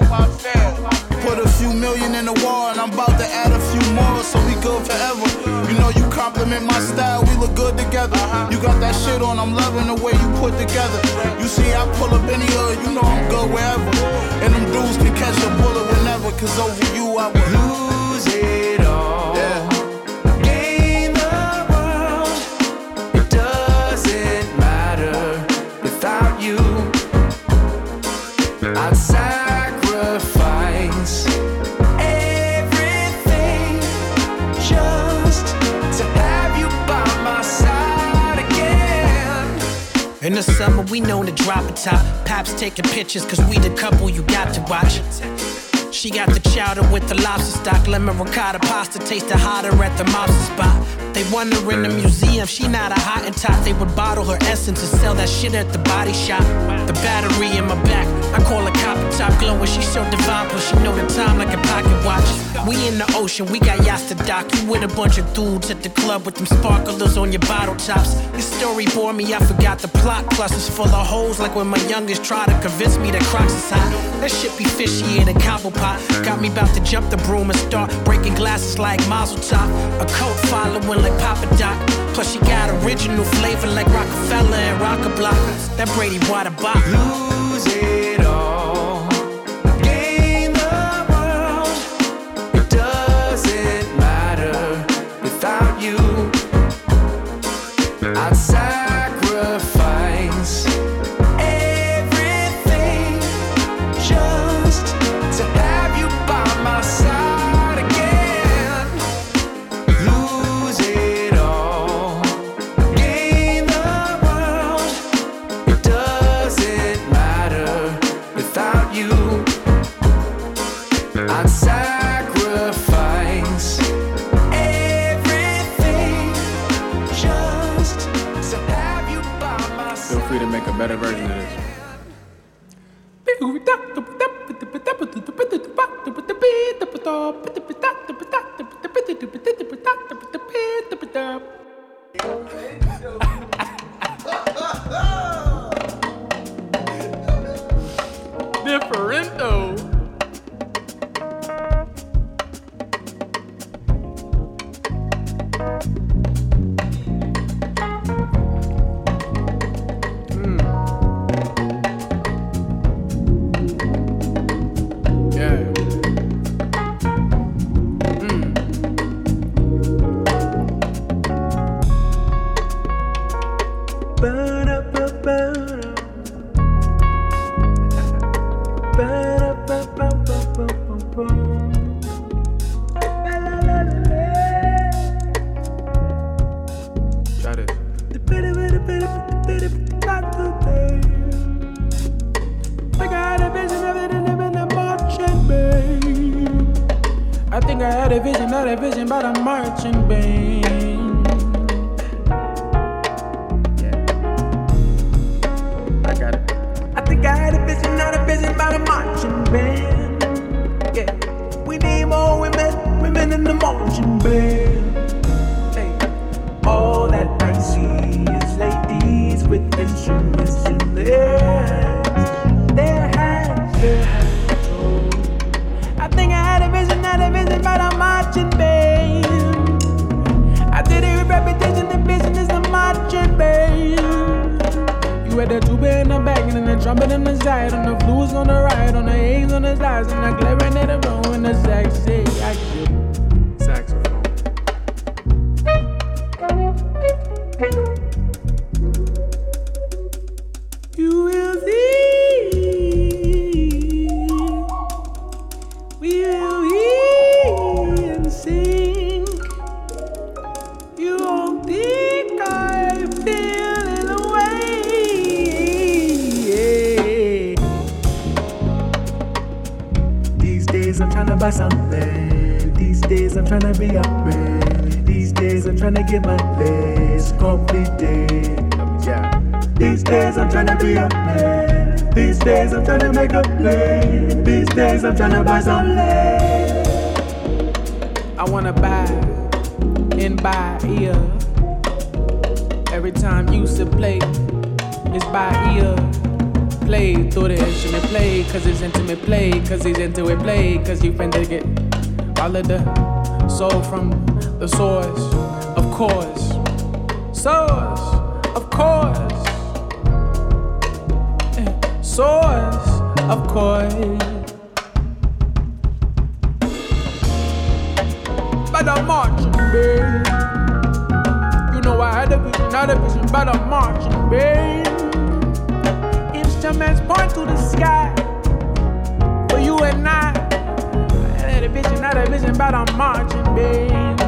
Put a few million in the wall, and I'm about to add a few more, so we good forever. You know, you compliment my style, we look good together. You got that shit on, I'm loving the way you put together. You see, I pull up any hood, you know I'm good wherever. And them dudes can catch a bullet whenever, cause over you I would lose it all. Yeah. summer, we known to drop a top. Pops taking pictures, cause we the couple you got to watch. She got the chowder with the lobster stock, lemon ricotta pasta, tasted hotter at the mobster spot. They wonder in the museum, she not a hot and top. They would bottle her essence and sell that shit at the body shop. The battery in my back, I call her copper top glowing. She so divine, plus she know the time like a pocket watch. We in the ocean, we got yachts to dock. You with a bunch of dudes at the club with them sparklers on your bottle tops. Your story bore me, I forgot the plot. Plus it's full of holes, like when my youngest tried to convince me that Crocs is hot. That shit be fishy in a cobble pot. Got me about to jump the broom and start breaking glasses like Mazel Tov. A cult following like Papa Doc. Plus she got original flavor like Rockefeller and Rockablock. That Brady water bottle. Lose Differento. Of course. But I'm marching, babe. You know I had a vision, not a vision, but I'm marching, babe. Instruments point to the sky for you and I. I had a vision, not a vision, but I'm marching, babe.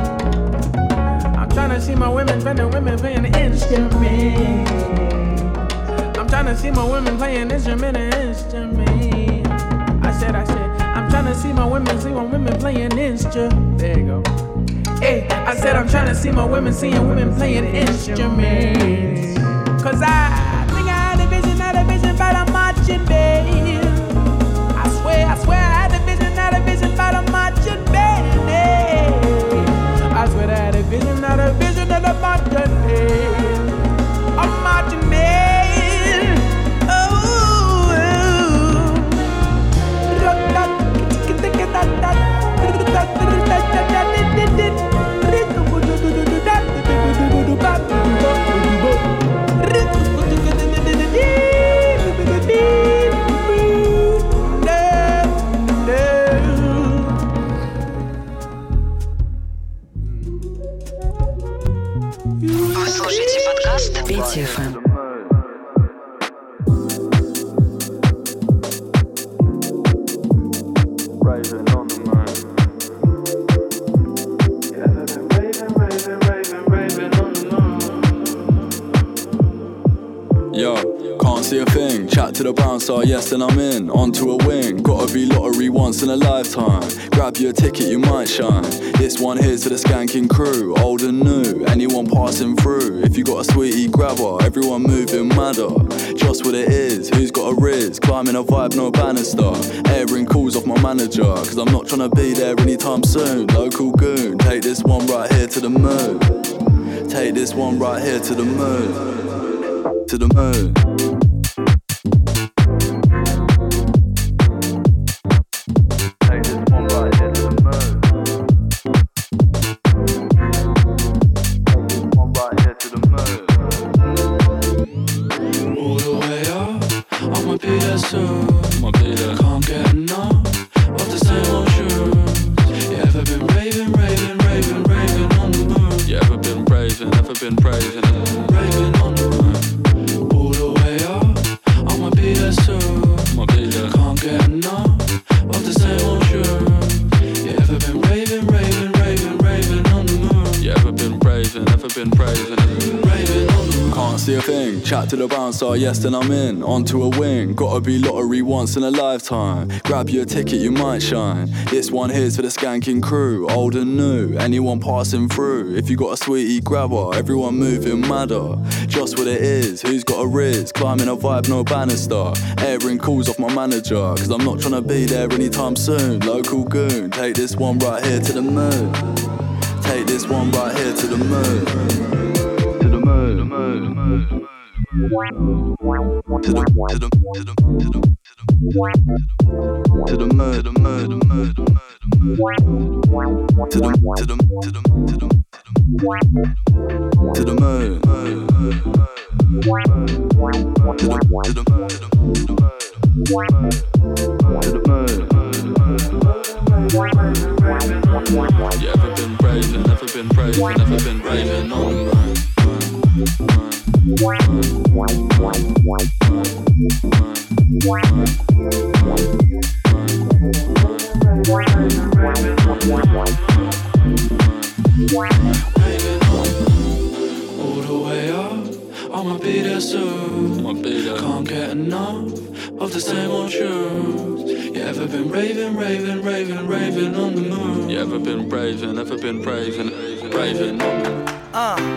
I'm trying to see my women, spending women playing the instrument. I'm trying to see my women playing instrument and instrument. Said, I said, I'm I'm trying to see my women, see my women playing instruments. There you go. Hey, I said I'm trying to see my women, seeing women playing instruments. Cause I think I had a vision, had a vision about a Grab your ticket, you might shine. This one here's to the skanking crew, old and new. Anyone passing through. If you got a sweetie, grab her. Everyone moving madder. Just what it is. Who's got a riz? Climbing a vibe, no banister. Airing calls off my manager. Cause I'm not trying to be there anytime soon. Local goon. Take this one right here to the moon. Take this one right here to the moon. To the moon. Yes, then I'm in. Onto a wing. Gotta be lottery once in a lifetime. Grab your ticket, you might shine. This one here's for the skanking crew, old and new. Anyone passing through. If you got a sweetie, grab her. Everyone moving madder. Just what it is. Who's got a riz? Climbing a vibe, no banister. Airing calls off my manager. Cause I'm not trying to be there anytime soon. Local goon. Take this one right here to the moon. Take this one right here to the moon. To the moon. To the moon. The the the the the the the the the the the the the the been raving, never been raving, never been raving on the been raving, raving, raving, raving on the moon? You ever been raving, ever been raving, raving on the moon. Uh,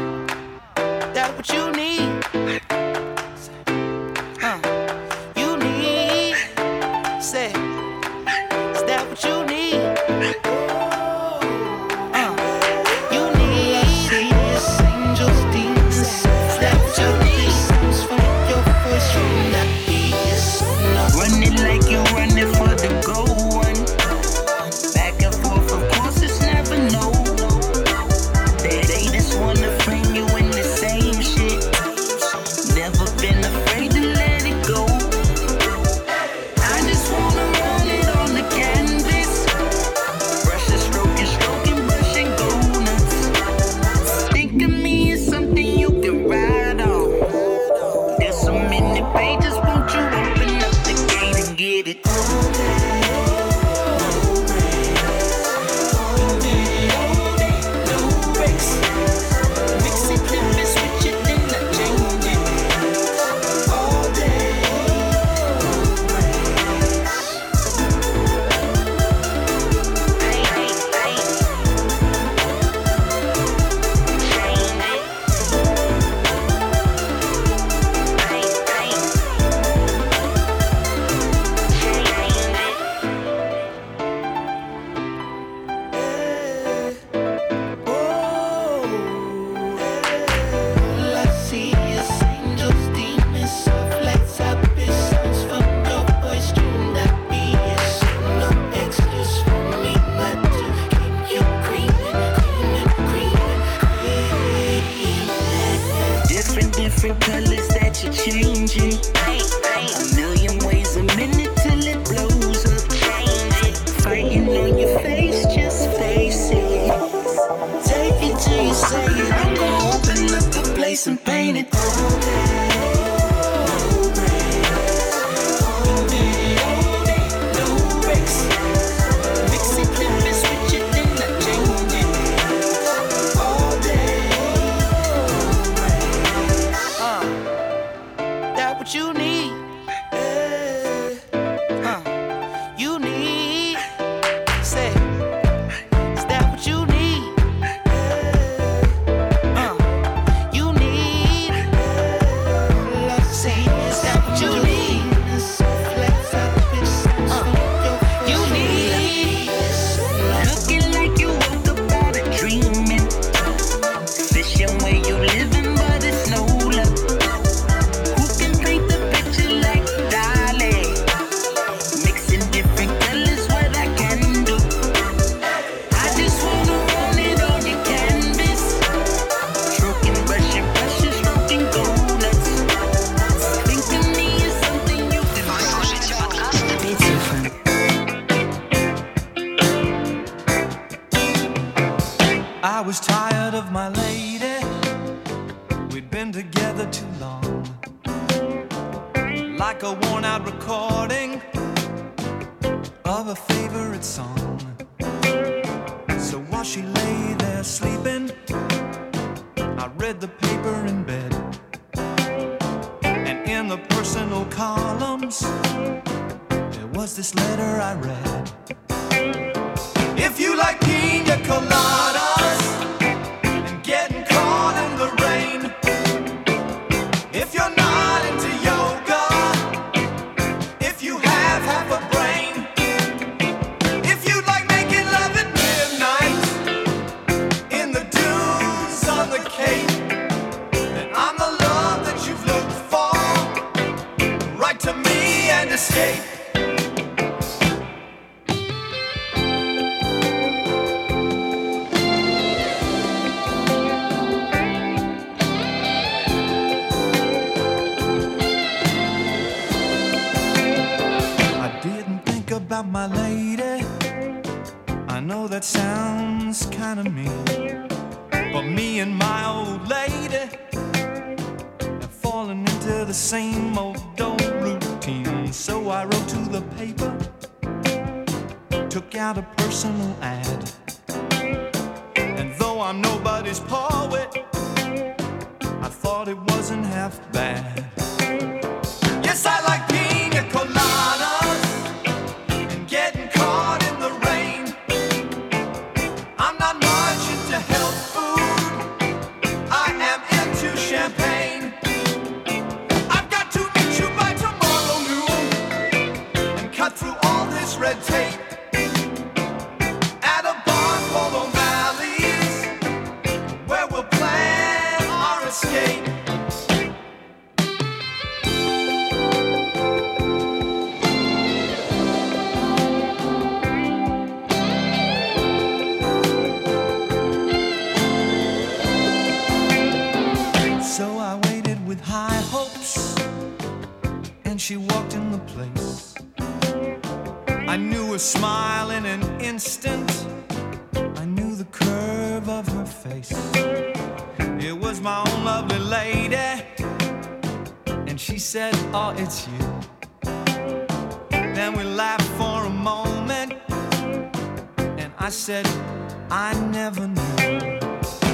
I never knew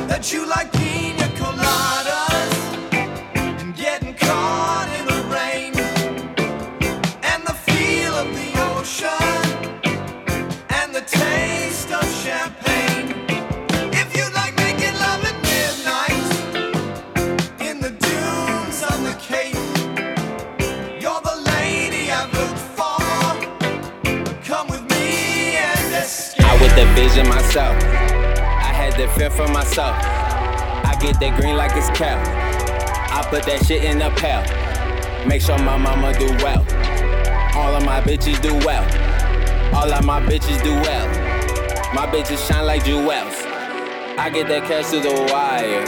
that you like pina colada. In myself. I had the fear for myself. I get that green like it's cow. I put that shit in a pail. Make sure my mama do well. All of my bitches do well. All of my bitches do well. My bitches shine like jewels. I get that cash to the wire.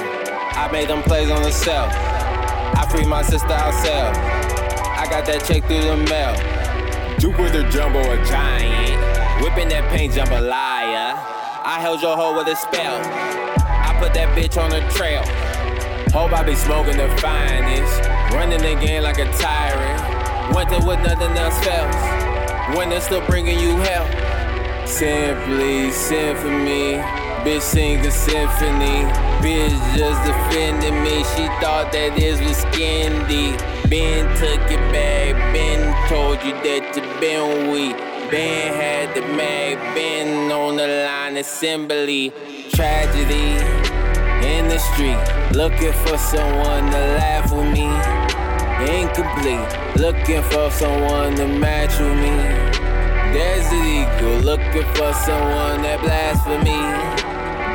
I made them plays on the cell. I free my sister herself. I got that check through the mail. Do with the Jumbo, a giant. Whipping that paint jump alive. I held your hoe with a spell. I put that bitch on the trail. Hope I be smoking the finest. Running the game like a tyrant. There with nothing else fails. When it's still bringing you hell. Simply me. Bitch sing a symphony. Bitch just defended me. She thought that this was skindy. Ben took it back. Ben told you that you been weak. Ben had the mag. Ben on the line assembly. Tragedy in the street. Looking for someone to laugh with me. Incomplete. Looking for someone to match with me. Desert Eagle, looking for someone that blasphemy.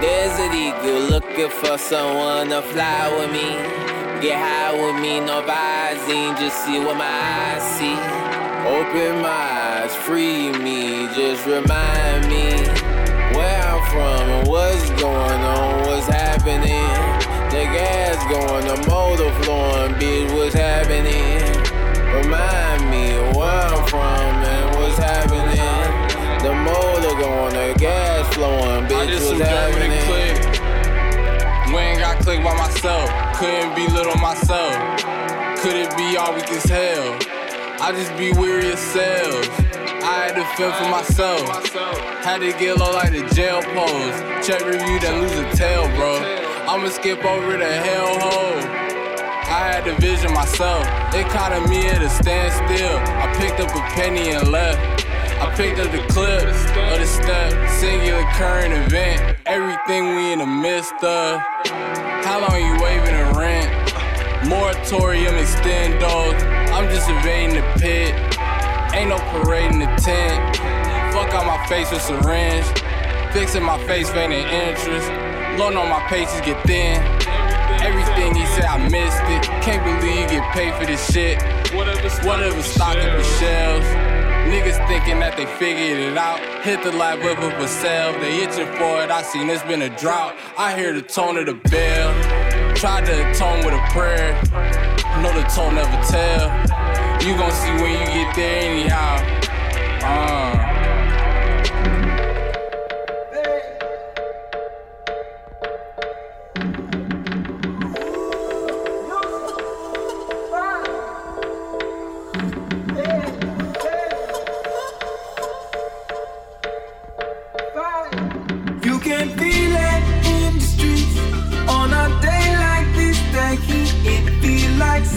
Desert Eagle, looking for someone to fly with me. Get high with me, no visine, just see what my eyes see. Open my eyes, free me, just remind me where I'm from and what's going on, what's happening. The gas going, the motor flowing, bitch, what's happening? Remind me where I'm from and what's happening. The motor going, the gas flowing, bitch, what's happening? click. We ain't got click by myself. Couldn't be little myself. Could it be all weak as hell? I just be weary of sales. I had to fend for myself. Had to get low like the jail pose. Check review that lose a tail, bro. I'ma skip over the hellhole. I had to vision myself. It caught me at a standstill. I picked up a penny and left. I picked up the clip of the step, singular current event. Everything we in the midst of. How long you waving a rent? Moratorium extendos. I'm just evading the pit. Ain't no parade in the tent. Fuck out my face with syringe. Fixing my face, feigning interest. Loan on my pages get thin. Everything he said, I missed it. Can't believe you get paid for this shit. Whatever stocking the shelves. Niggas thinking that they figured it out. Hit the light with up a sale. They itching for it. I seen it's been a drought. I hear the tone of the bell. Tried to atone with a prayer. Know the tone never tell. You gon' see when you get there anyhow. Uh.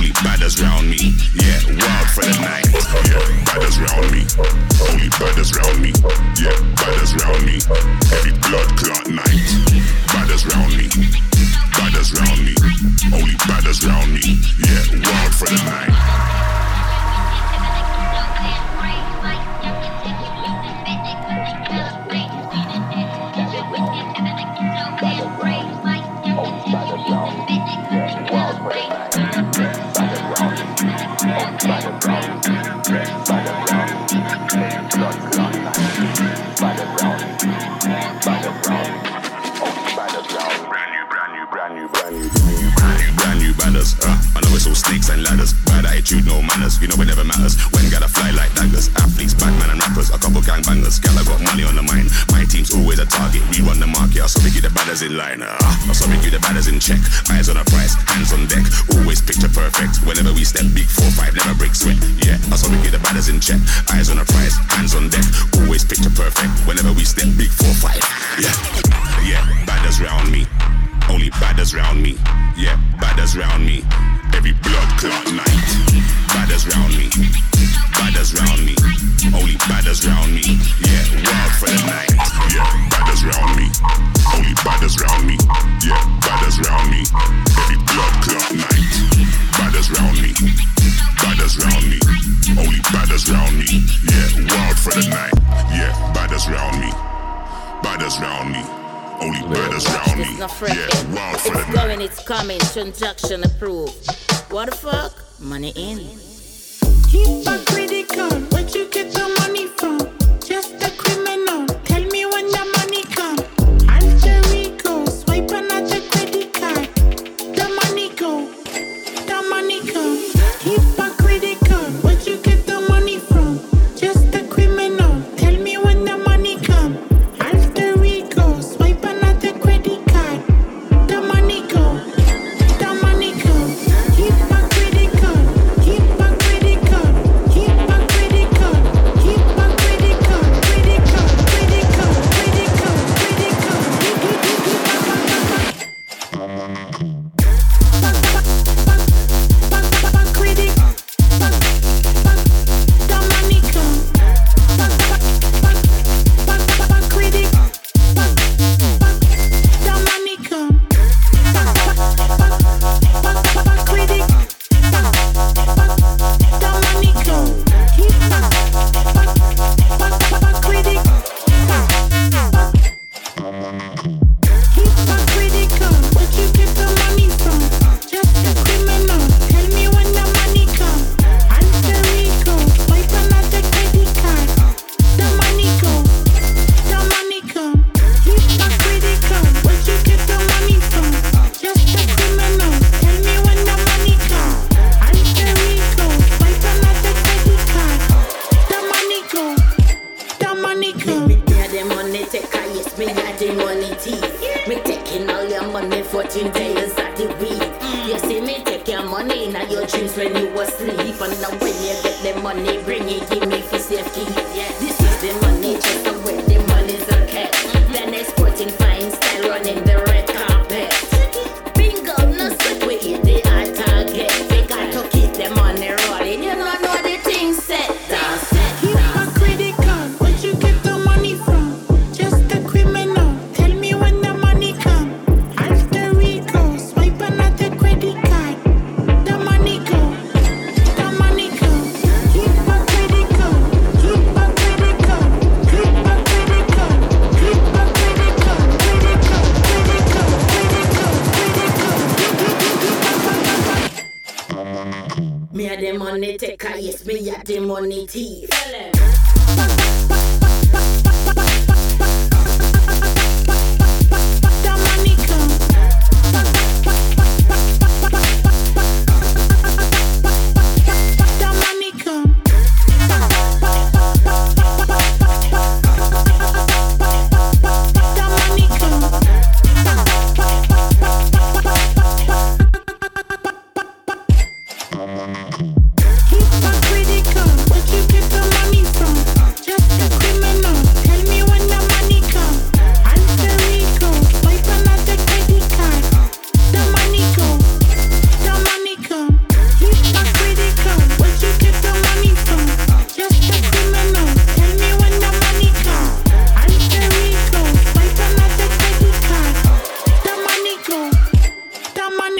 Only badders round me. Yeah, wild for the night. Yeah, badders round me. Only badders round me. Yeah, badders round me. Heavy blood clot night. Badders round me. Badders round me. Only badders round me. Yeah, wild for the night.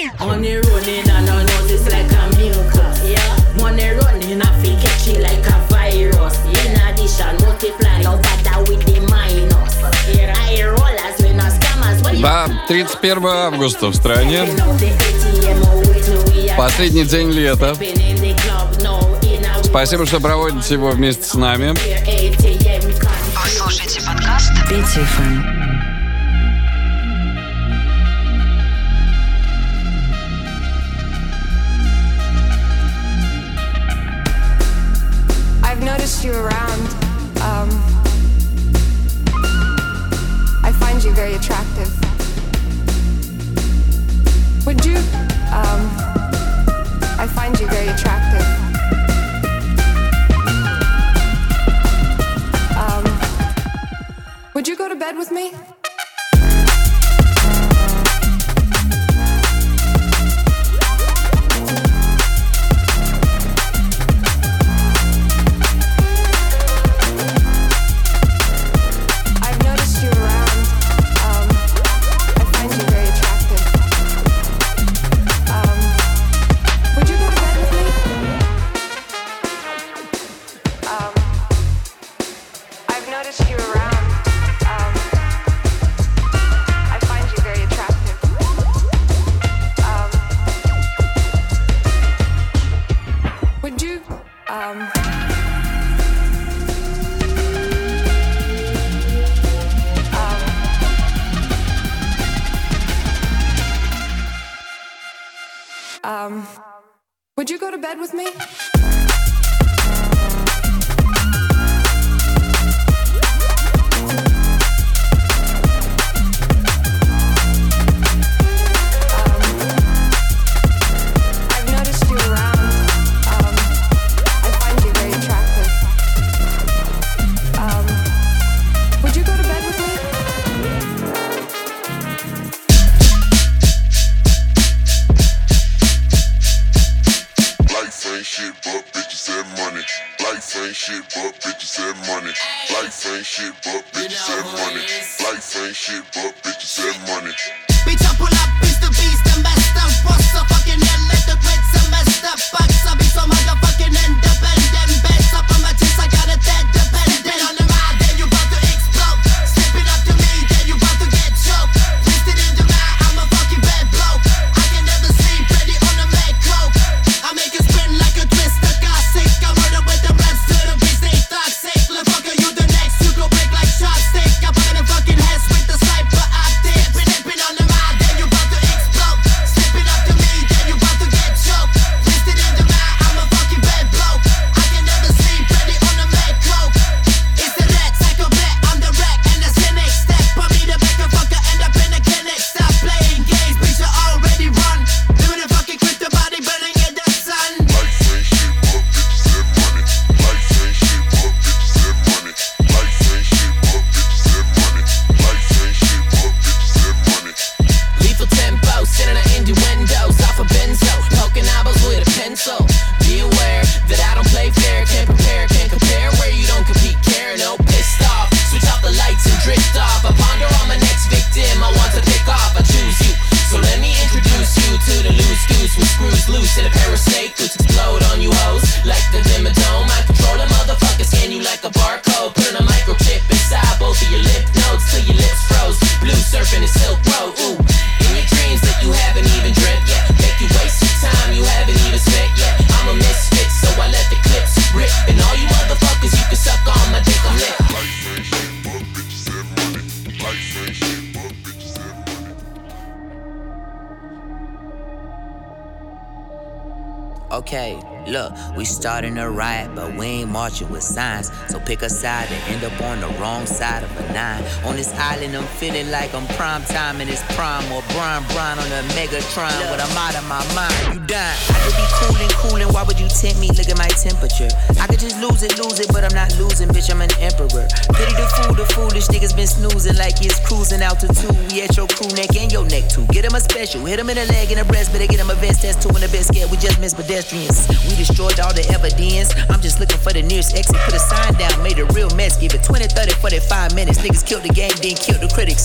Money running and her nose is like a mucus. Yeah. Money running, I feel catch it like a virus. In addition, multiply no bother with the minus. I roll as when I scammers. Да, 31 августа в стране. Последний день лета. Спасибо, что проводите его вместе с нами. Вы слушаете подкаст «Петя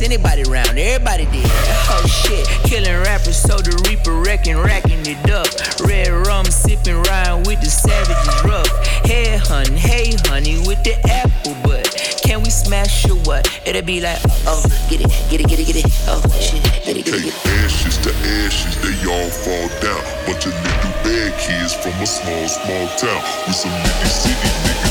anybody round, everybody did. Oh shit, killing rappers, so the Reaper wrecking, racking it up. Red rum sipping, riding with the savages rough. Hey honey, hey honey, with the apple butt. Can we smash or what? It'll be like, oh, get it, get it, get it, get it. Oh shit, get it, get it, ashes to ashes, they all fall down. Bunch of little bad kids from a small, small town with some niggas city niggas.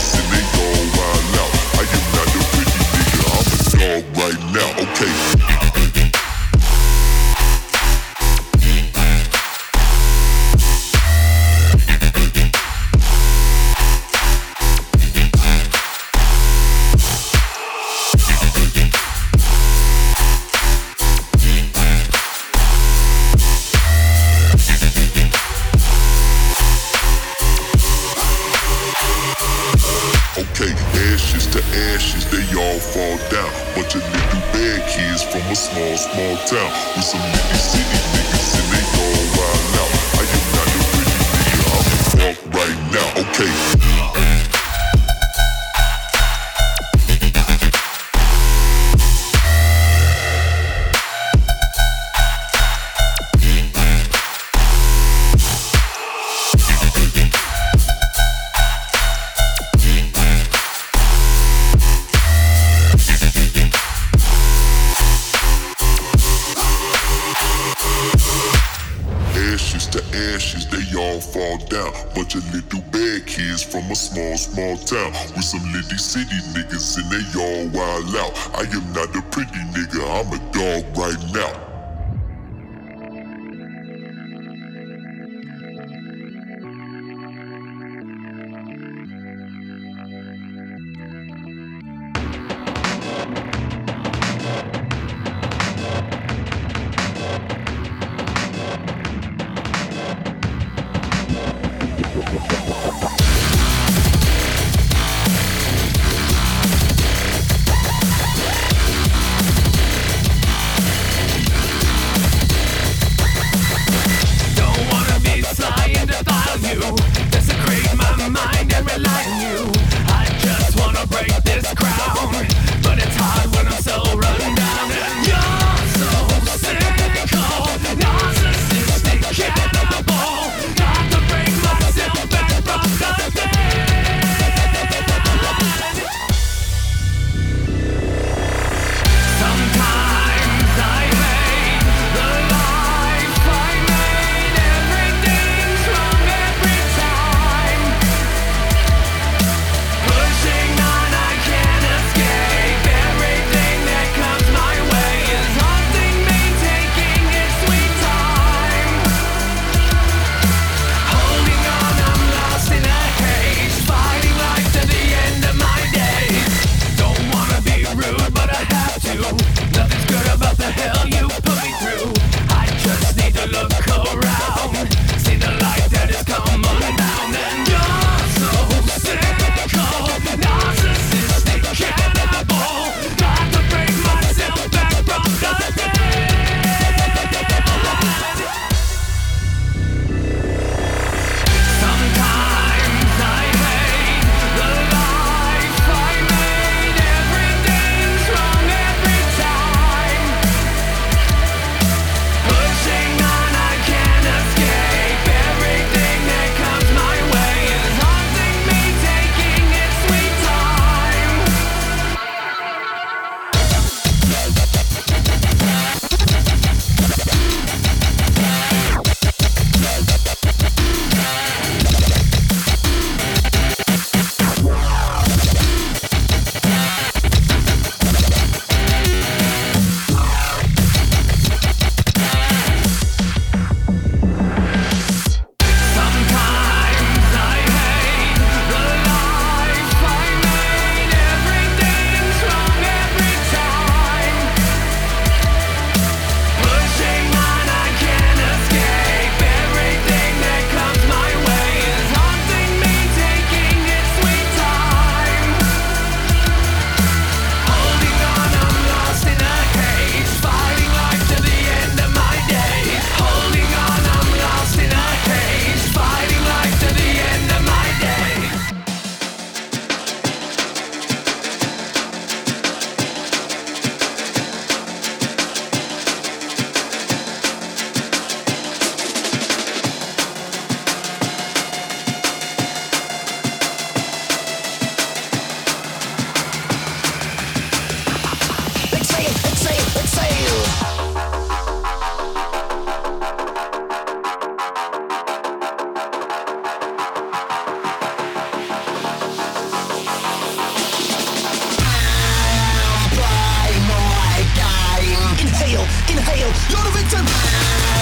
You're the victim.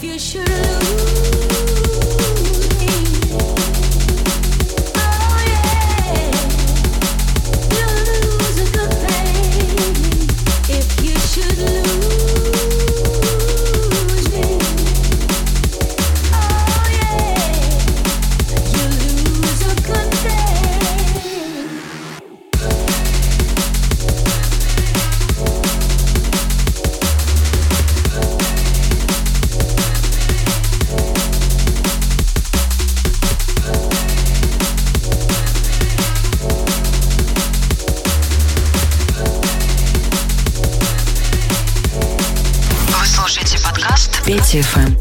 If you should. lose подкаст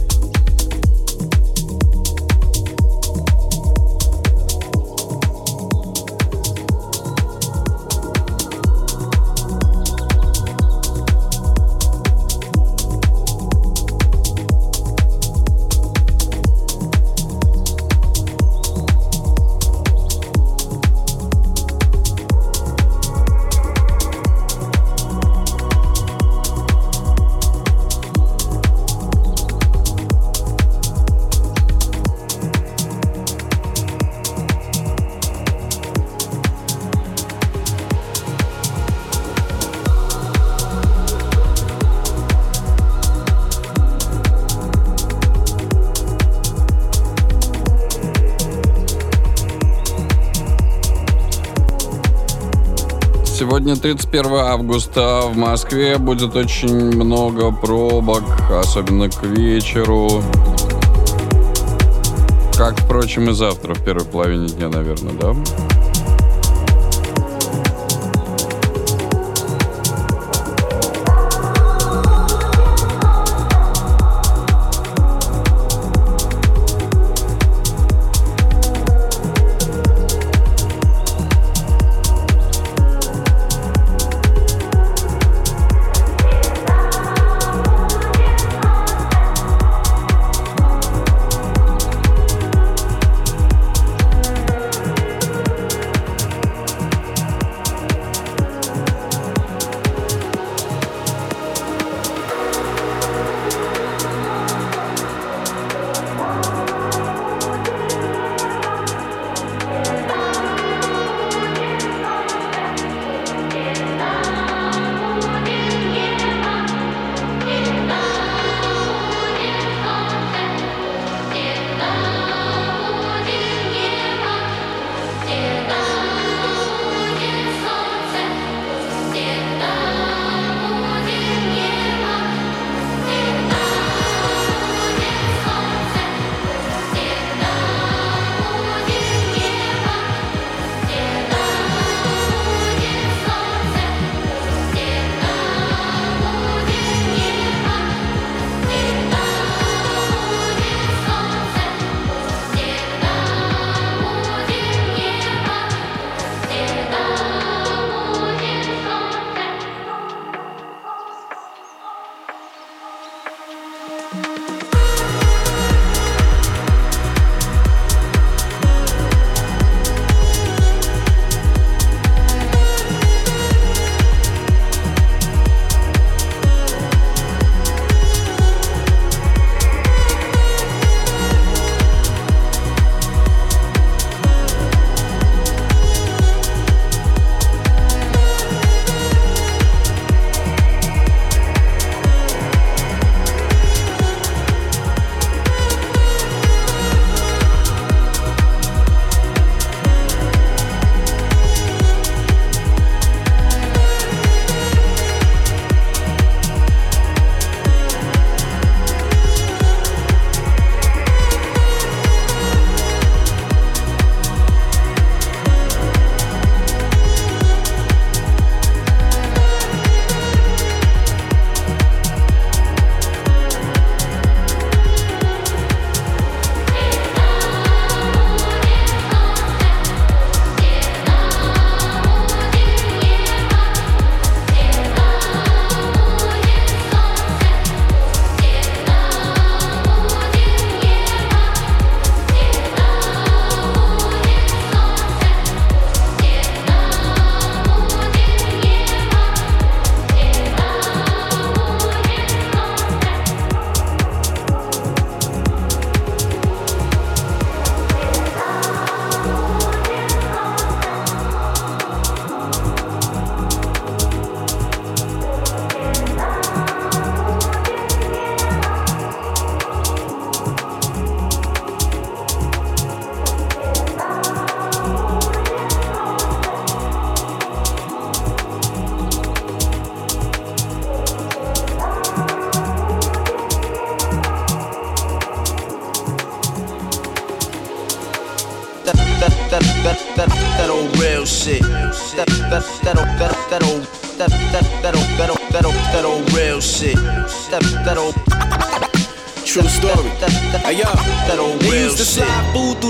Сегодня 31 августа. В Москве будет очень много пробок, особенно к вечеру. Как, впрочем, и завтра, в первой половине дня, наверное, да?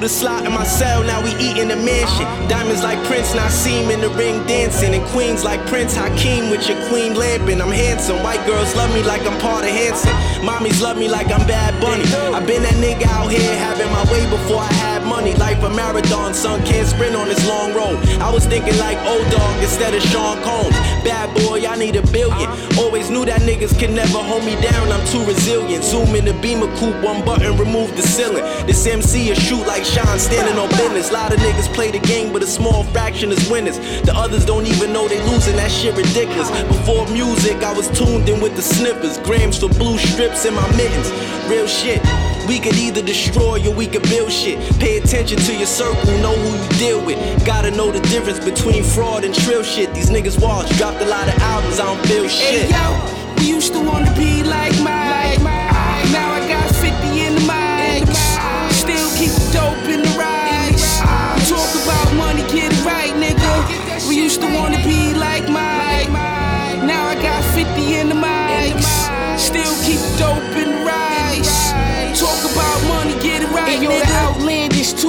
The slot in my cell. Now we eat in the mansion. Diamonds like Prince, him in the ring dancing. And queens like Prince Hakeem with your queen lamping. I'm handsome. White girls love me like I'm part of Hanson. Mommies love me like I'm Bad Bunny. i been that nigga out here having my way before I had money. Life a marathon, son can't sprint on this long road. I was thinking like old dog instead of Sean Combs. Bad boy, I need a billion. Always knew that niggas can never hold me down. I'm too resilient. Zoom in the beamer coupe, one button, remove the ceiling. This MC is shoot like Sean standing on business. Lot of niggas play the game, but a small fraction is winners. The others don't even know they losing. That shit ridiculous. Before music, I was tuned in with the snippers. Grams for blue strips in my mittens. Real shit. We could either destroy or we could build shit. Pay attention to your circle, know who you deal with. Gotta know the difference between fraud and trill shit. These niggas watch, dropped a lot of albums, I don't feel shit. Hey yo, we used to wanna be like Mike. Now I got 50 in the mics. Still keep the dope in the rice. Talk about money, get it right, nigga. We used to wanna be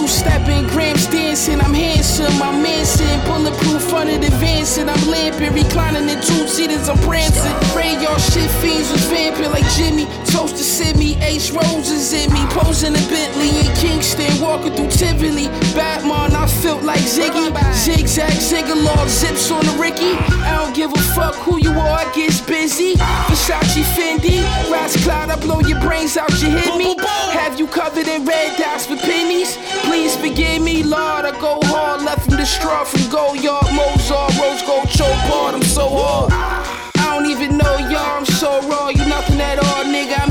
outlandish two-stepping, grams dancing. I'm handsome, I'm mansing, bulletproof under the Vincent. I'm lamping, reclining in two seaters, I'm prancing. Radar shit fiends was vamping like Jimmy. Toast to Sydney, Ace Roses in me. Posing in Bentley in Kingston, walking through Tivoli. Batman, I felt like Ziggy. Zigzag, ziggalog, zips on the Ricky. I don't give a fuck who you are, I get busy. Versace Fendi, Rats Cloud, I blow your brains out, you hit me. Have you covered in red dots for pennies? Please forgive me, Lord. I go hard, left the straw from Goyard, Mozart, Rose Gold, choke hard. I'm so hard. I don't even know y'all, I'm so raw. You nothing at all, nigga. I'm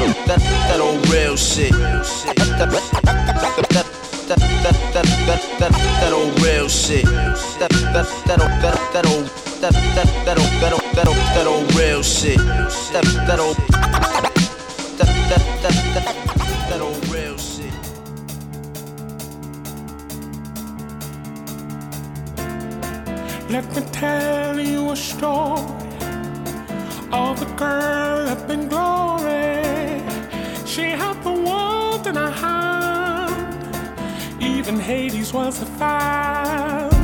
That, that old real shit. That, that, that old real shit. That that that old that that old that that that old that old that old that old real shit. That that old that that that that Let me tell you a story of a girl up in glory. She had the world in her hand, even Hades was a fan.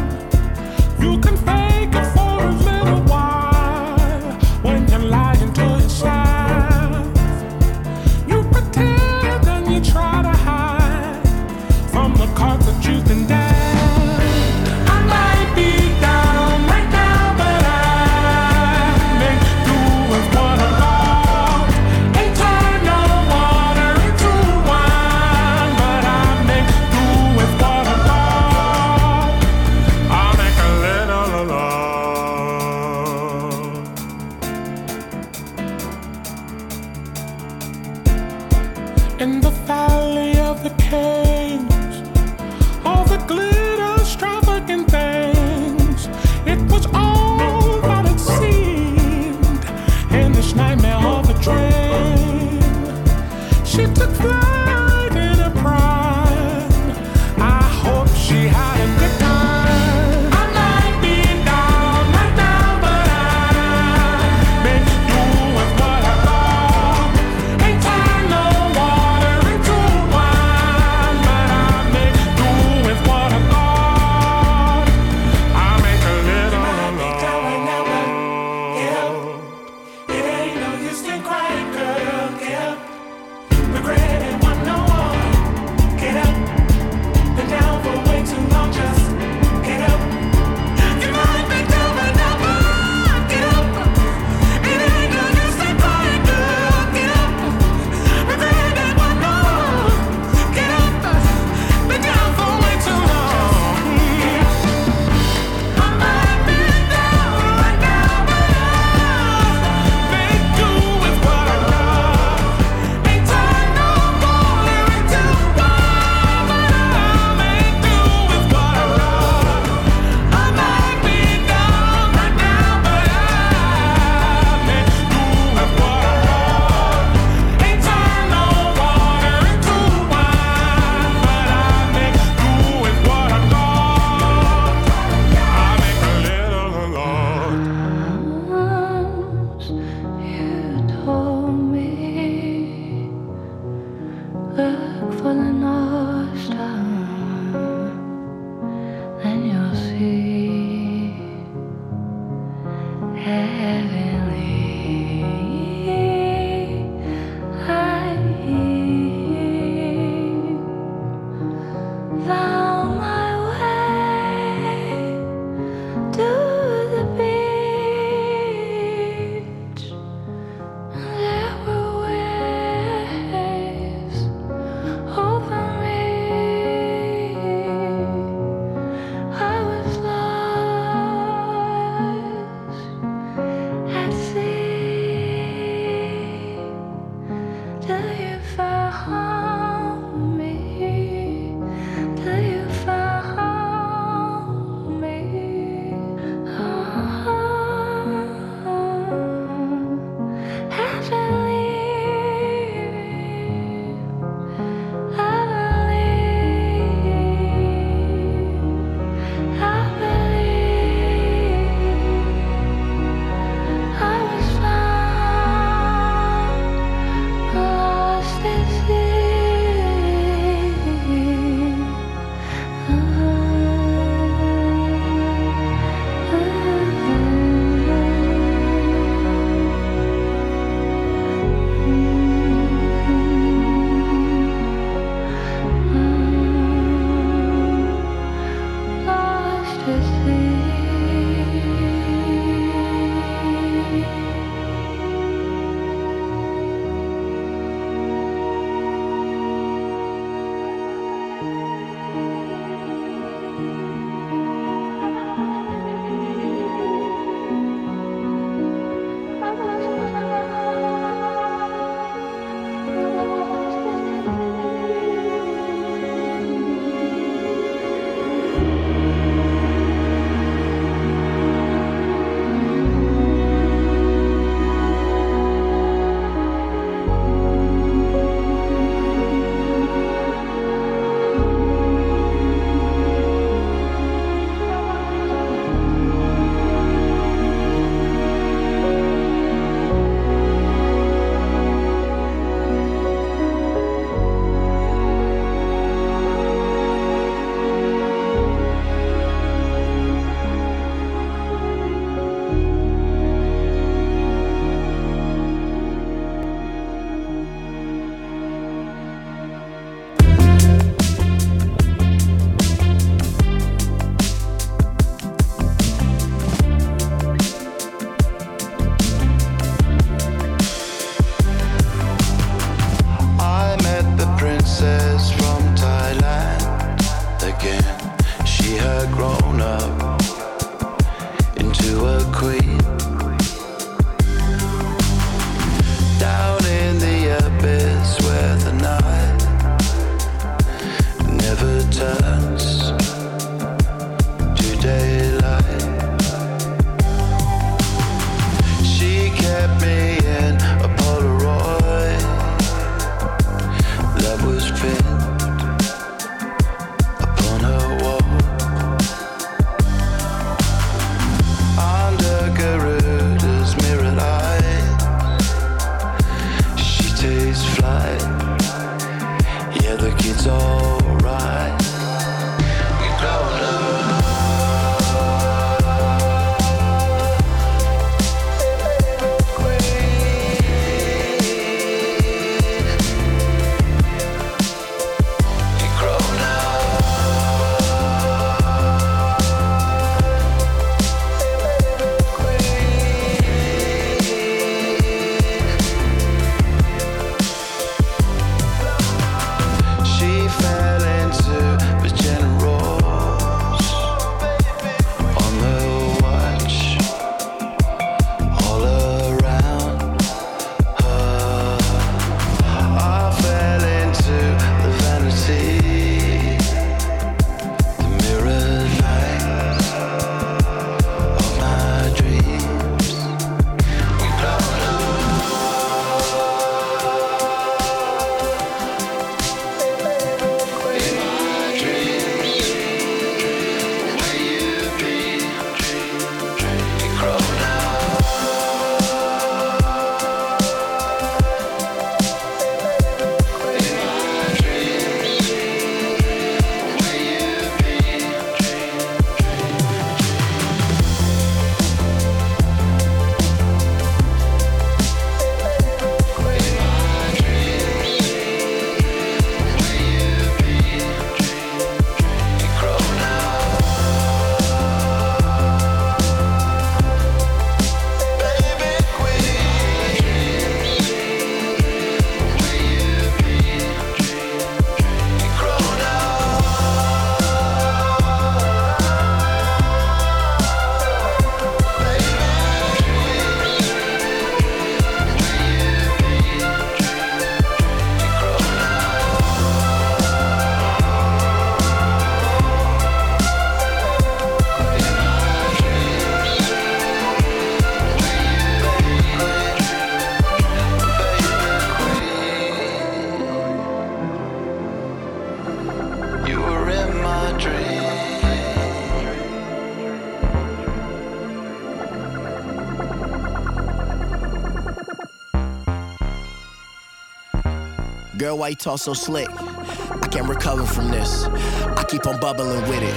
why you talk so slick. I can't recover from this. I keep on bubbling with it.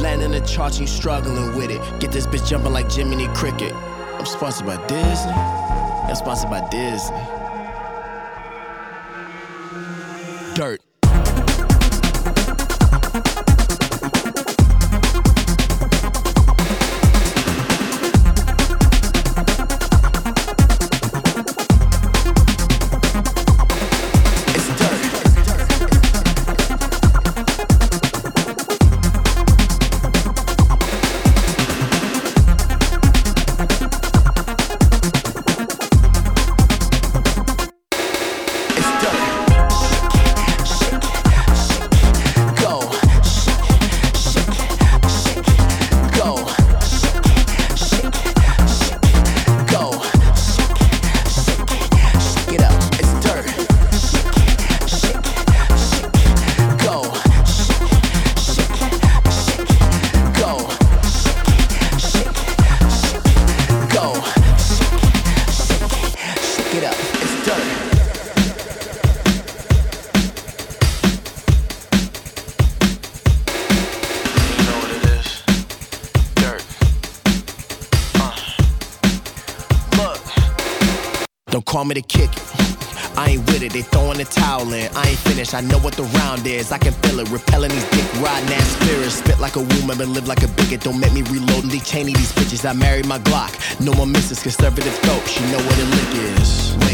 Landing the charts, you struggling with it. Get this bitch jumping like Jiminy Cricket. I'm sponsored by Disney. I'm sponsored by Disney. want me to kick it. I ain't with it, they throwing the towel in. I ain't finished, I know what the round is. I can feel it, repelling these dick riding ass spirits. Spit like a woman, but live like a bigot. Don't make me reload and chaining these bitches. I married my Glock. No more misses, conservative dope. She know what a lick is. Wait.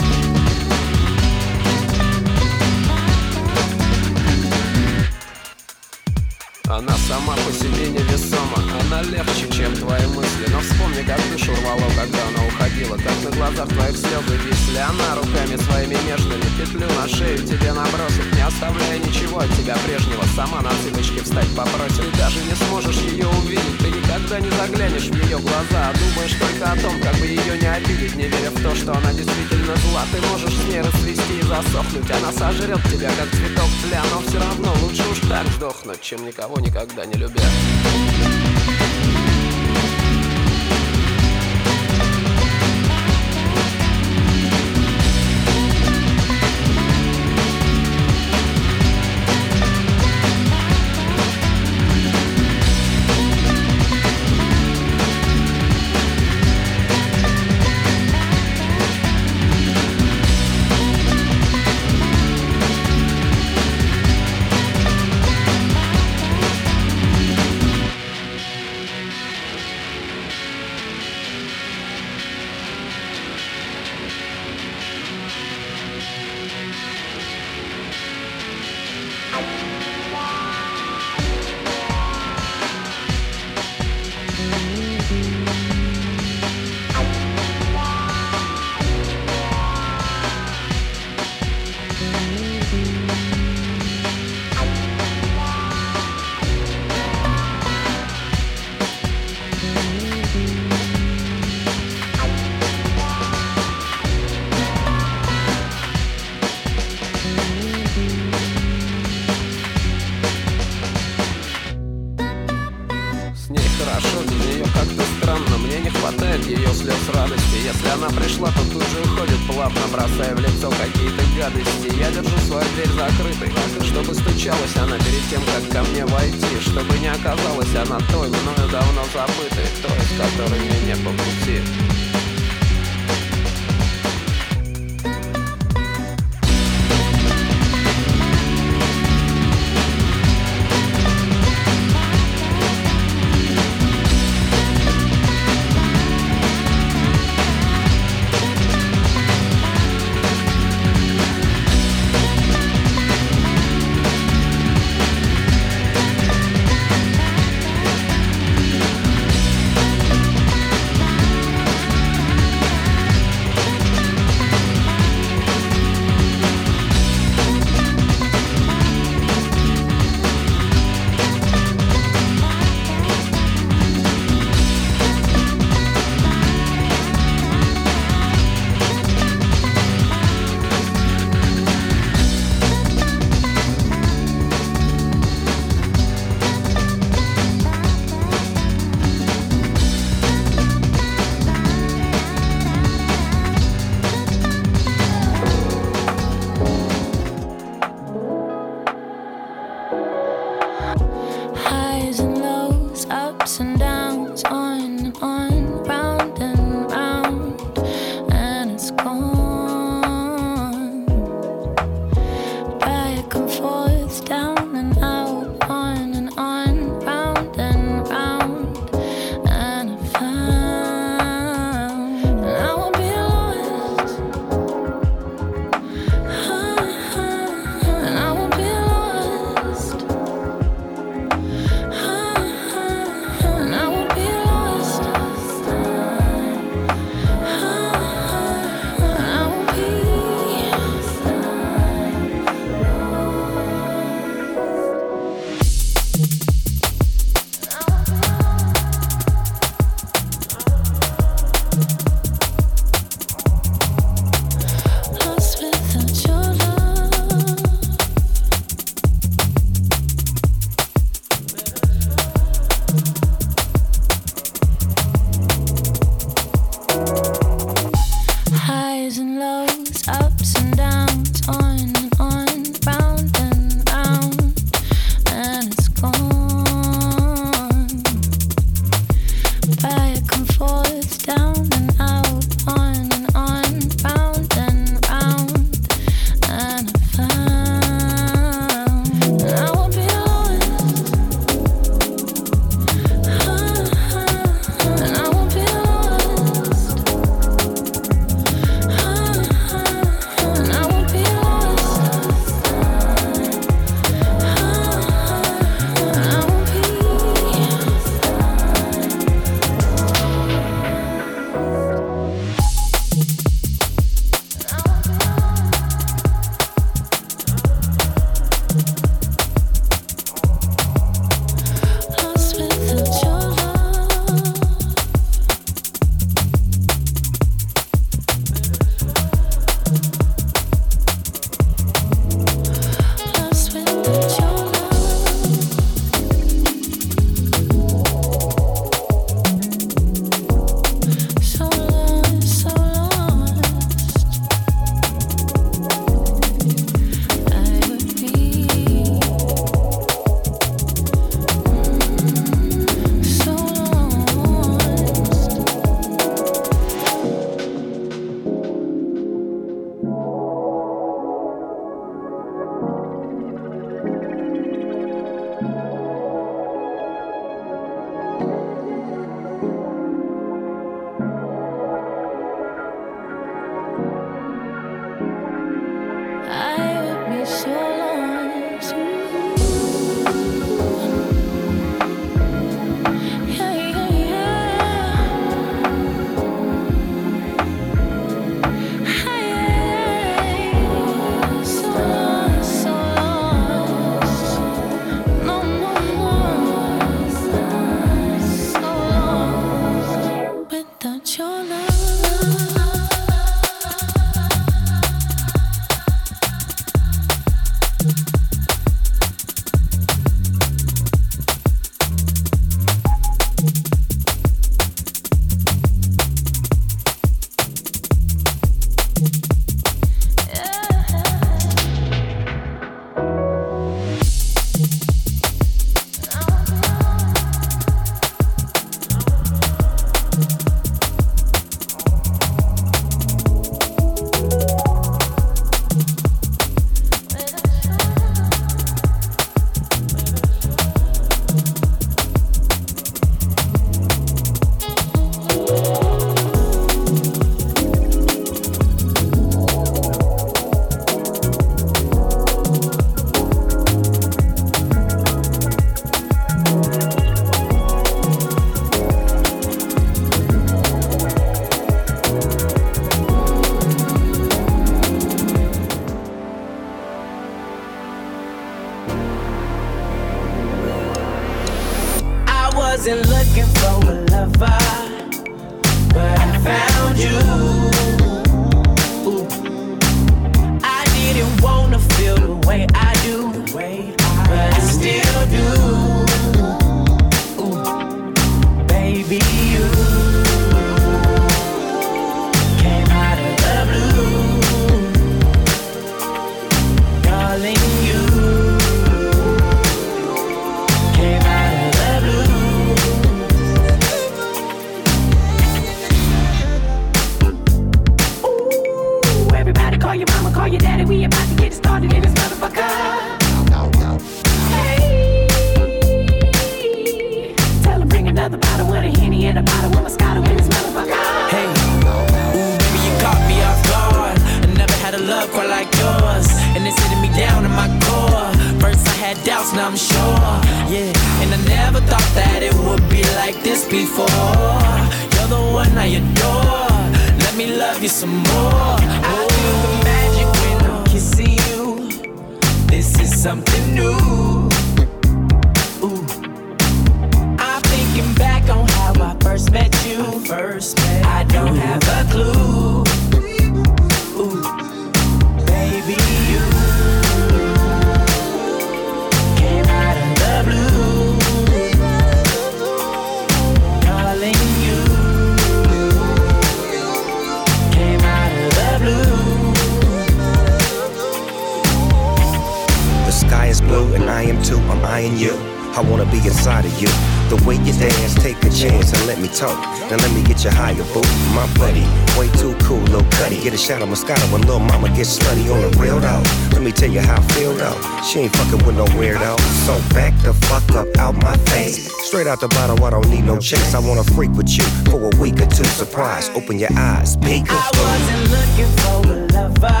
inside of you. The way you dance, take a chance and let me talk. Now let me get you higher, boo. My buddy, way too cool, little cutty. Get a shot of Moscato when little mama gets slutty on the real though. Let me tell you how I feel though. She ain't fucking with no weirdo. So back the fuck up out my face. Straight out the bottle, I don't need no chase. I wanna freak with you for a week or two. Surprise, open your eyes, peek. I wasn't looking for a lover,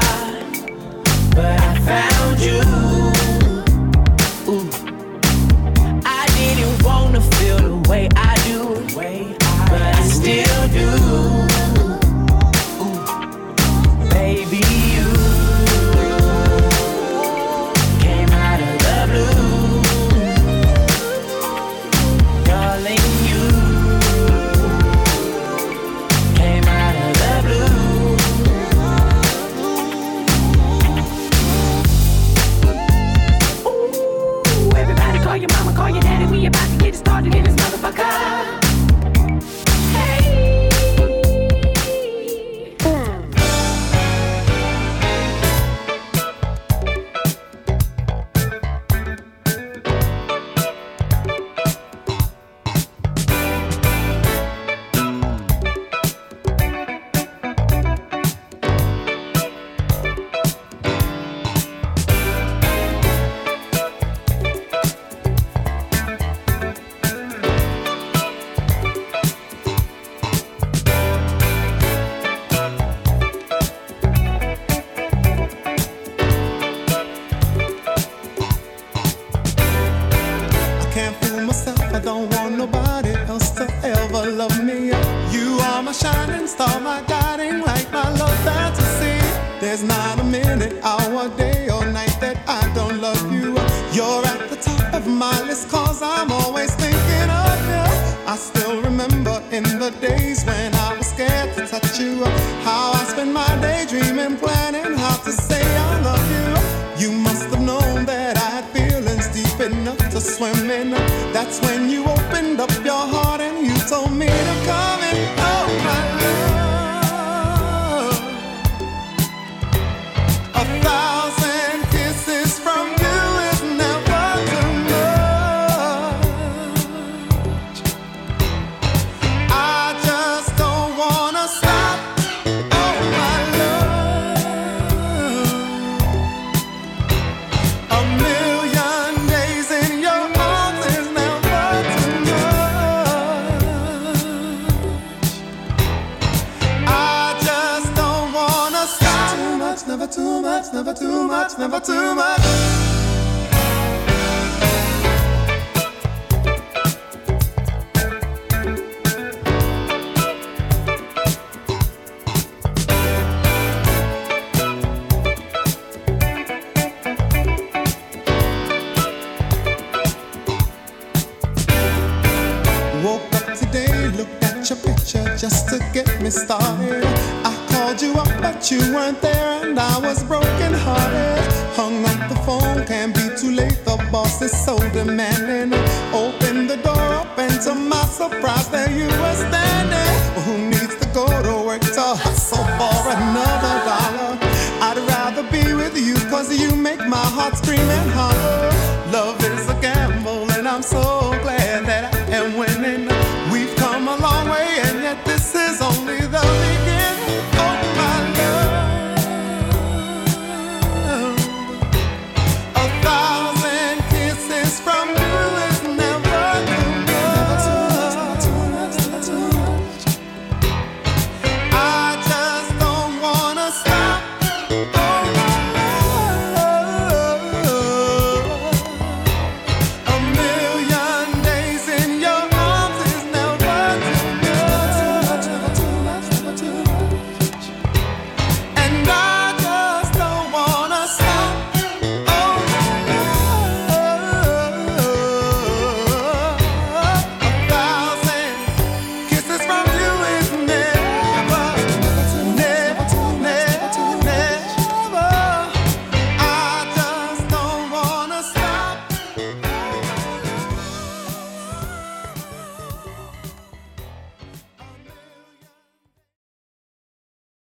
but I found you. way I do, but I still do.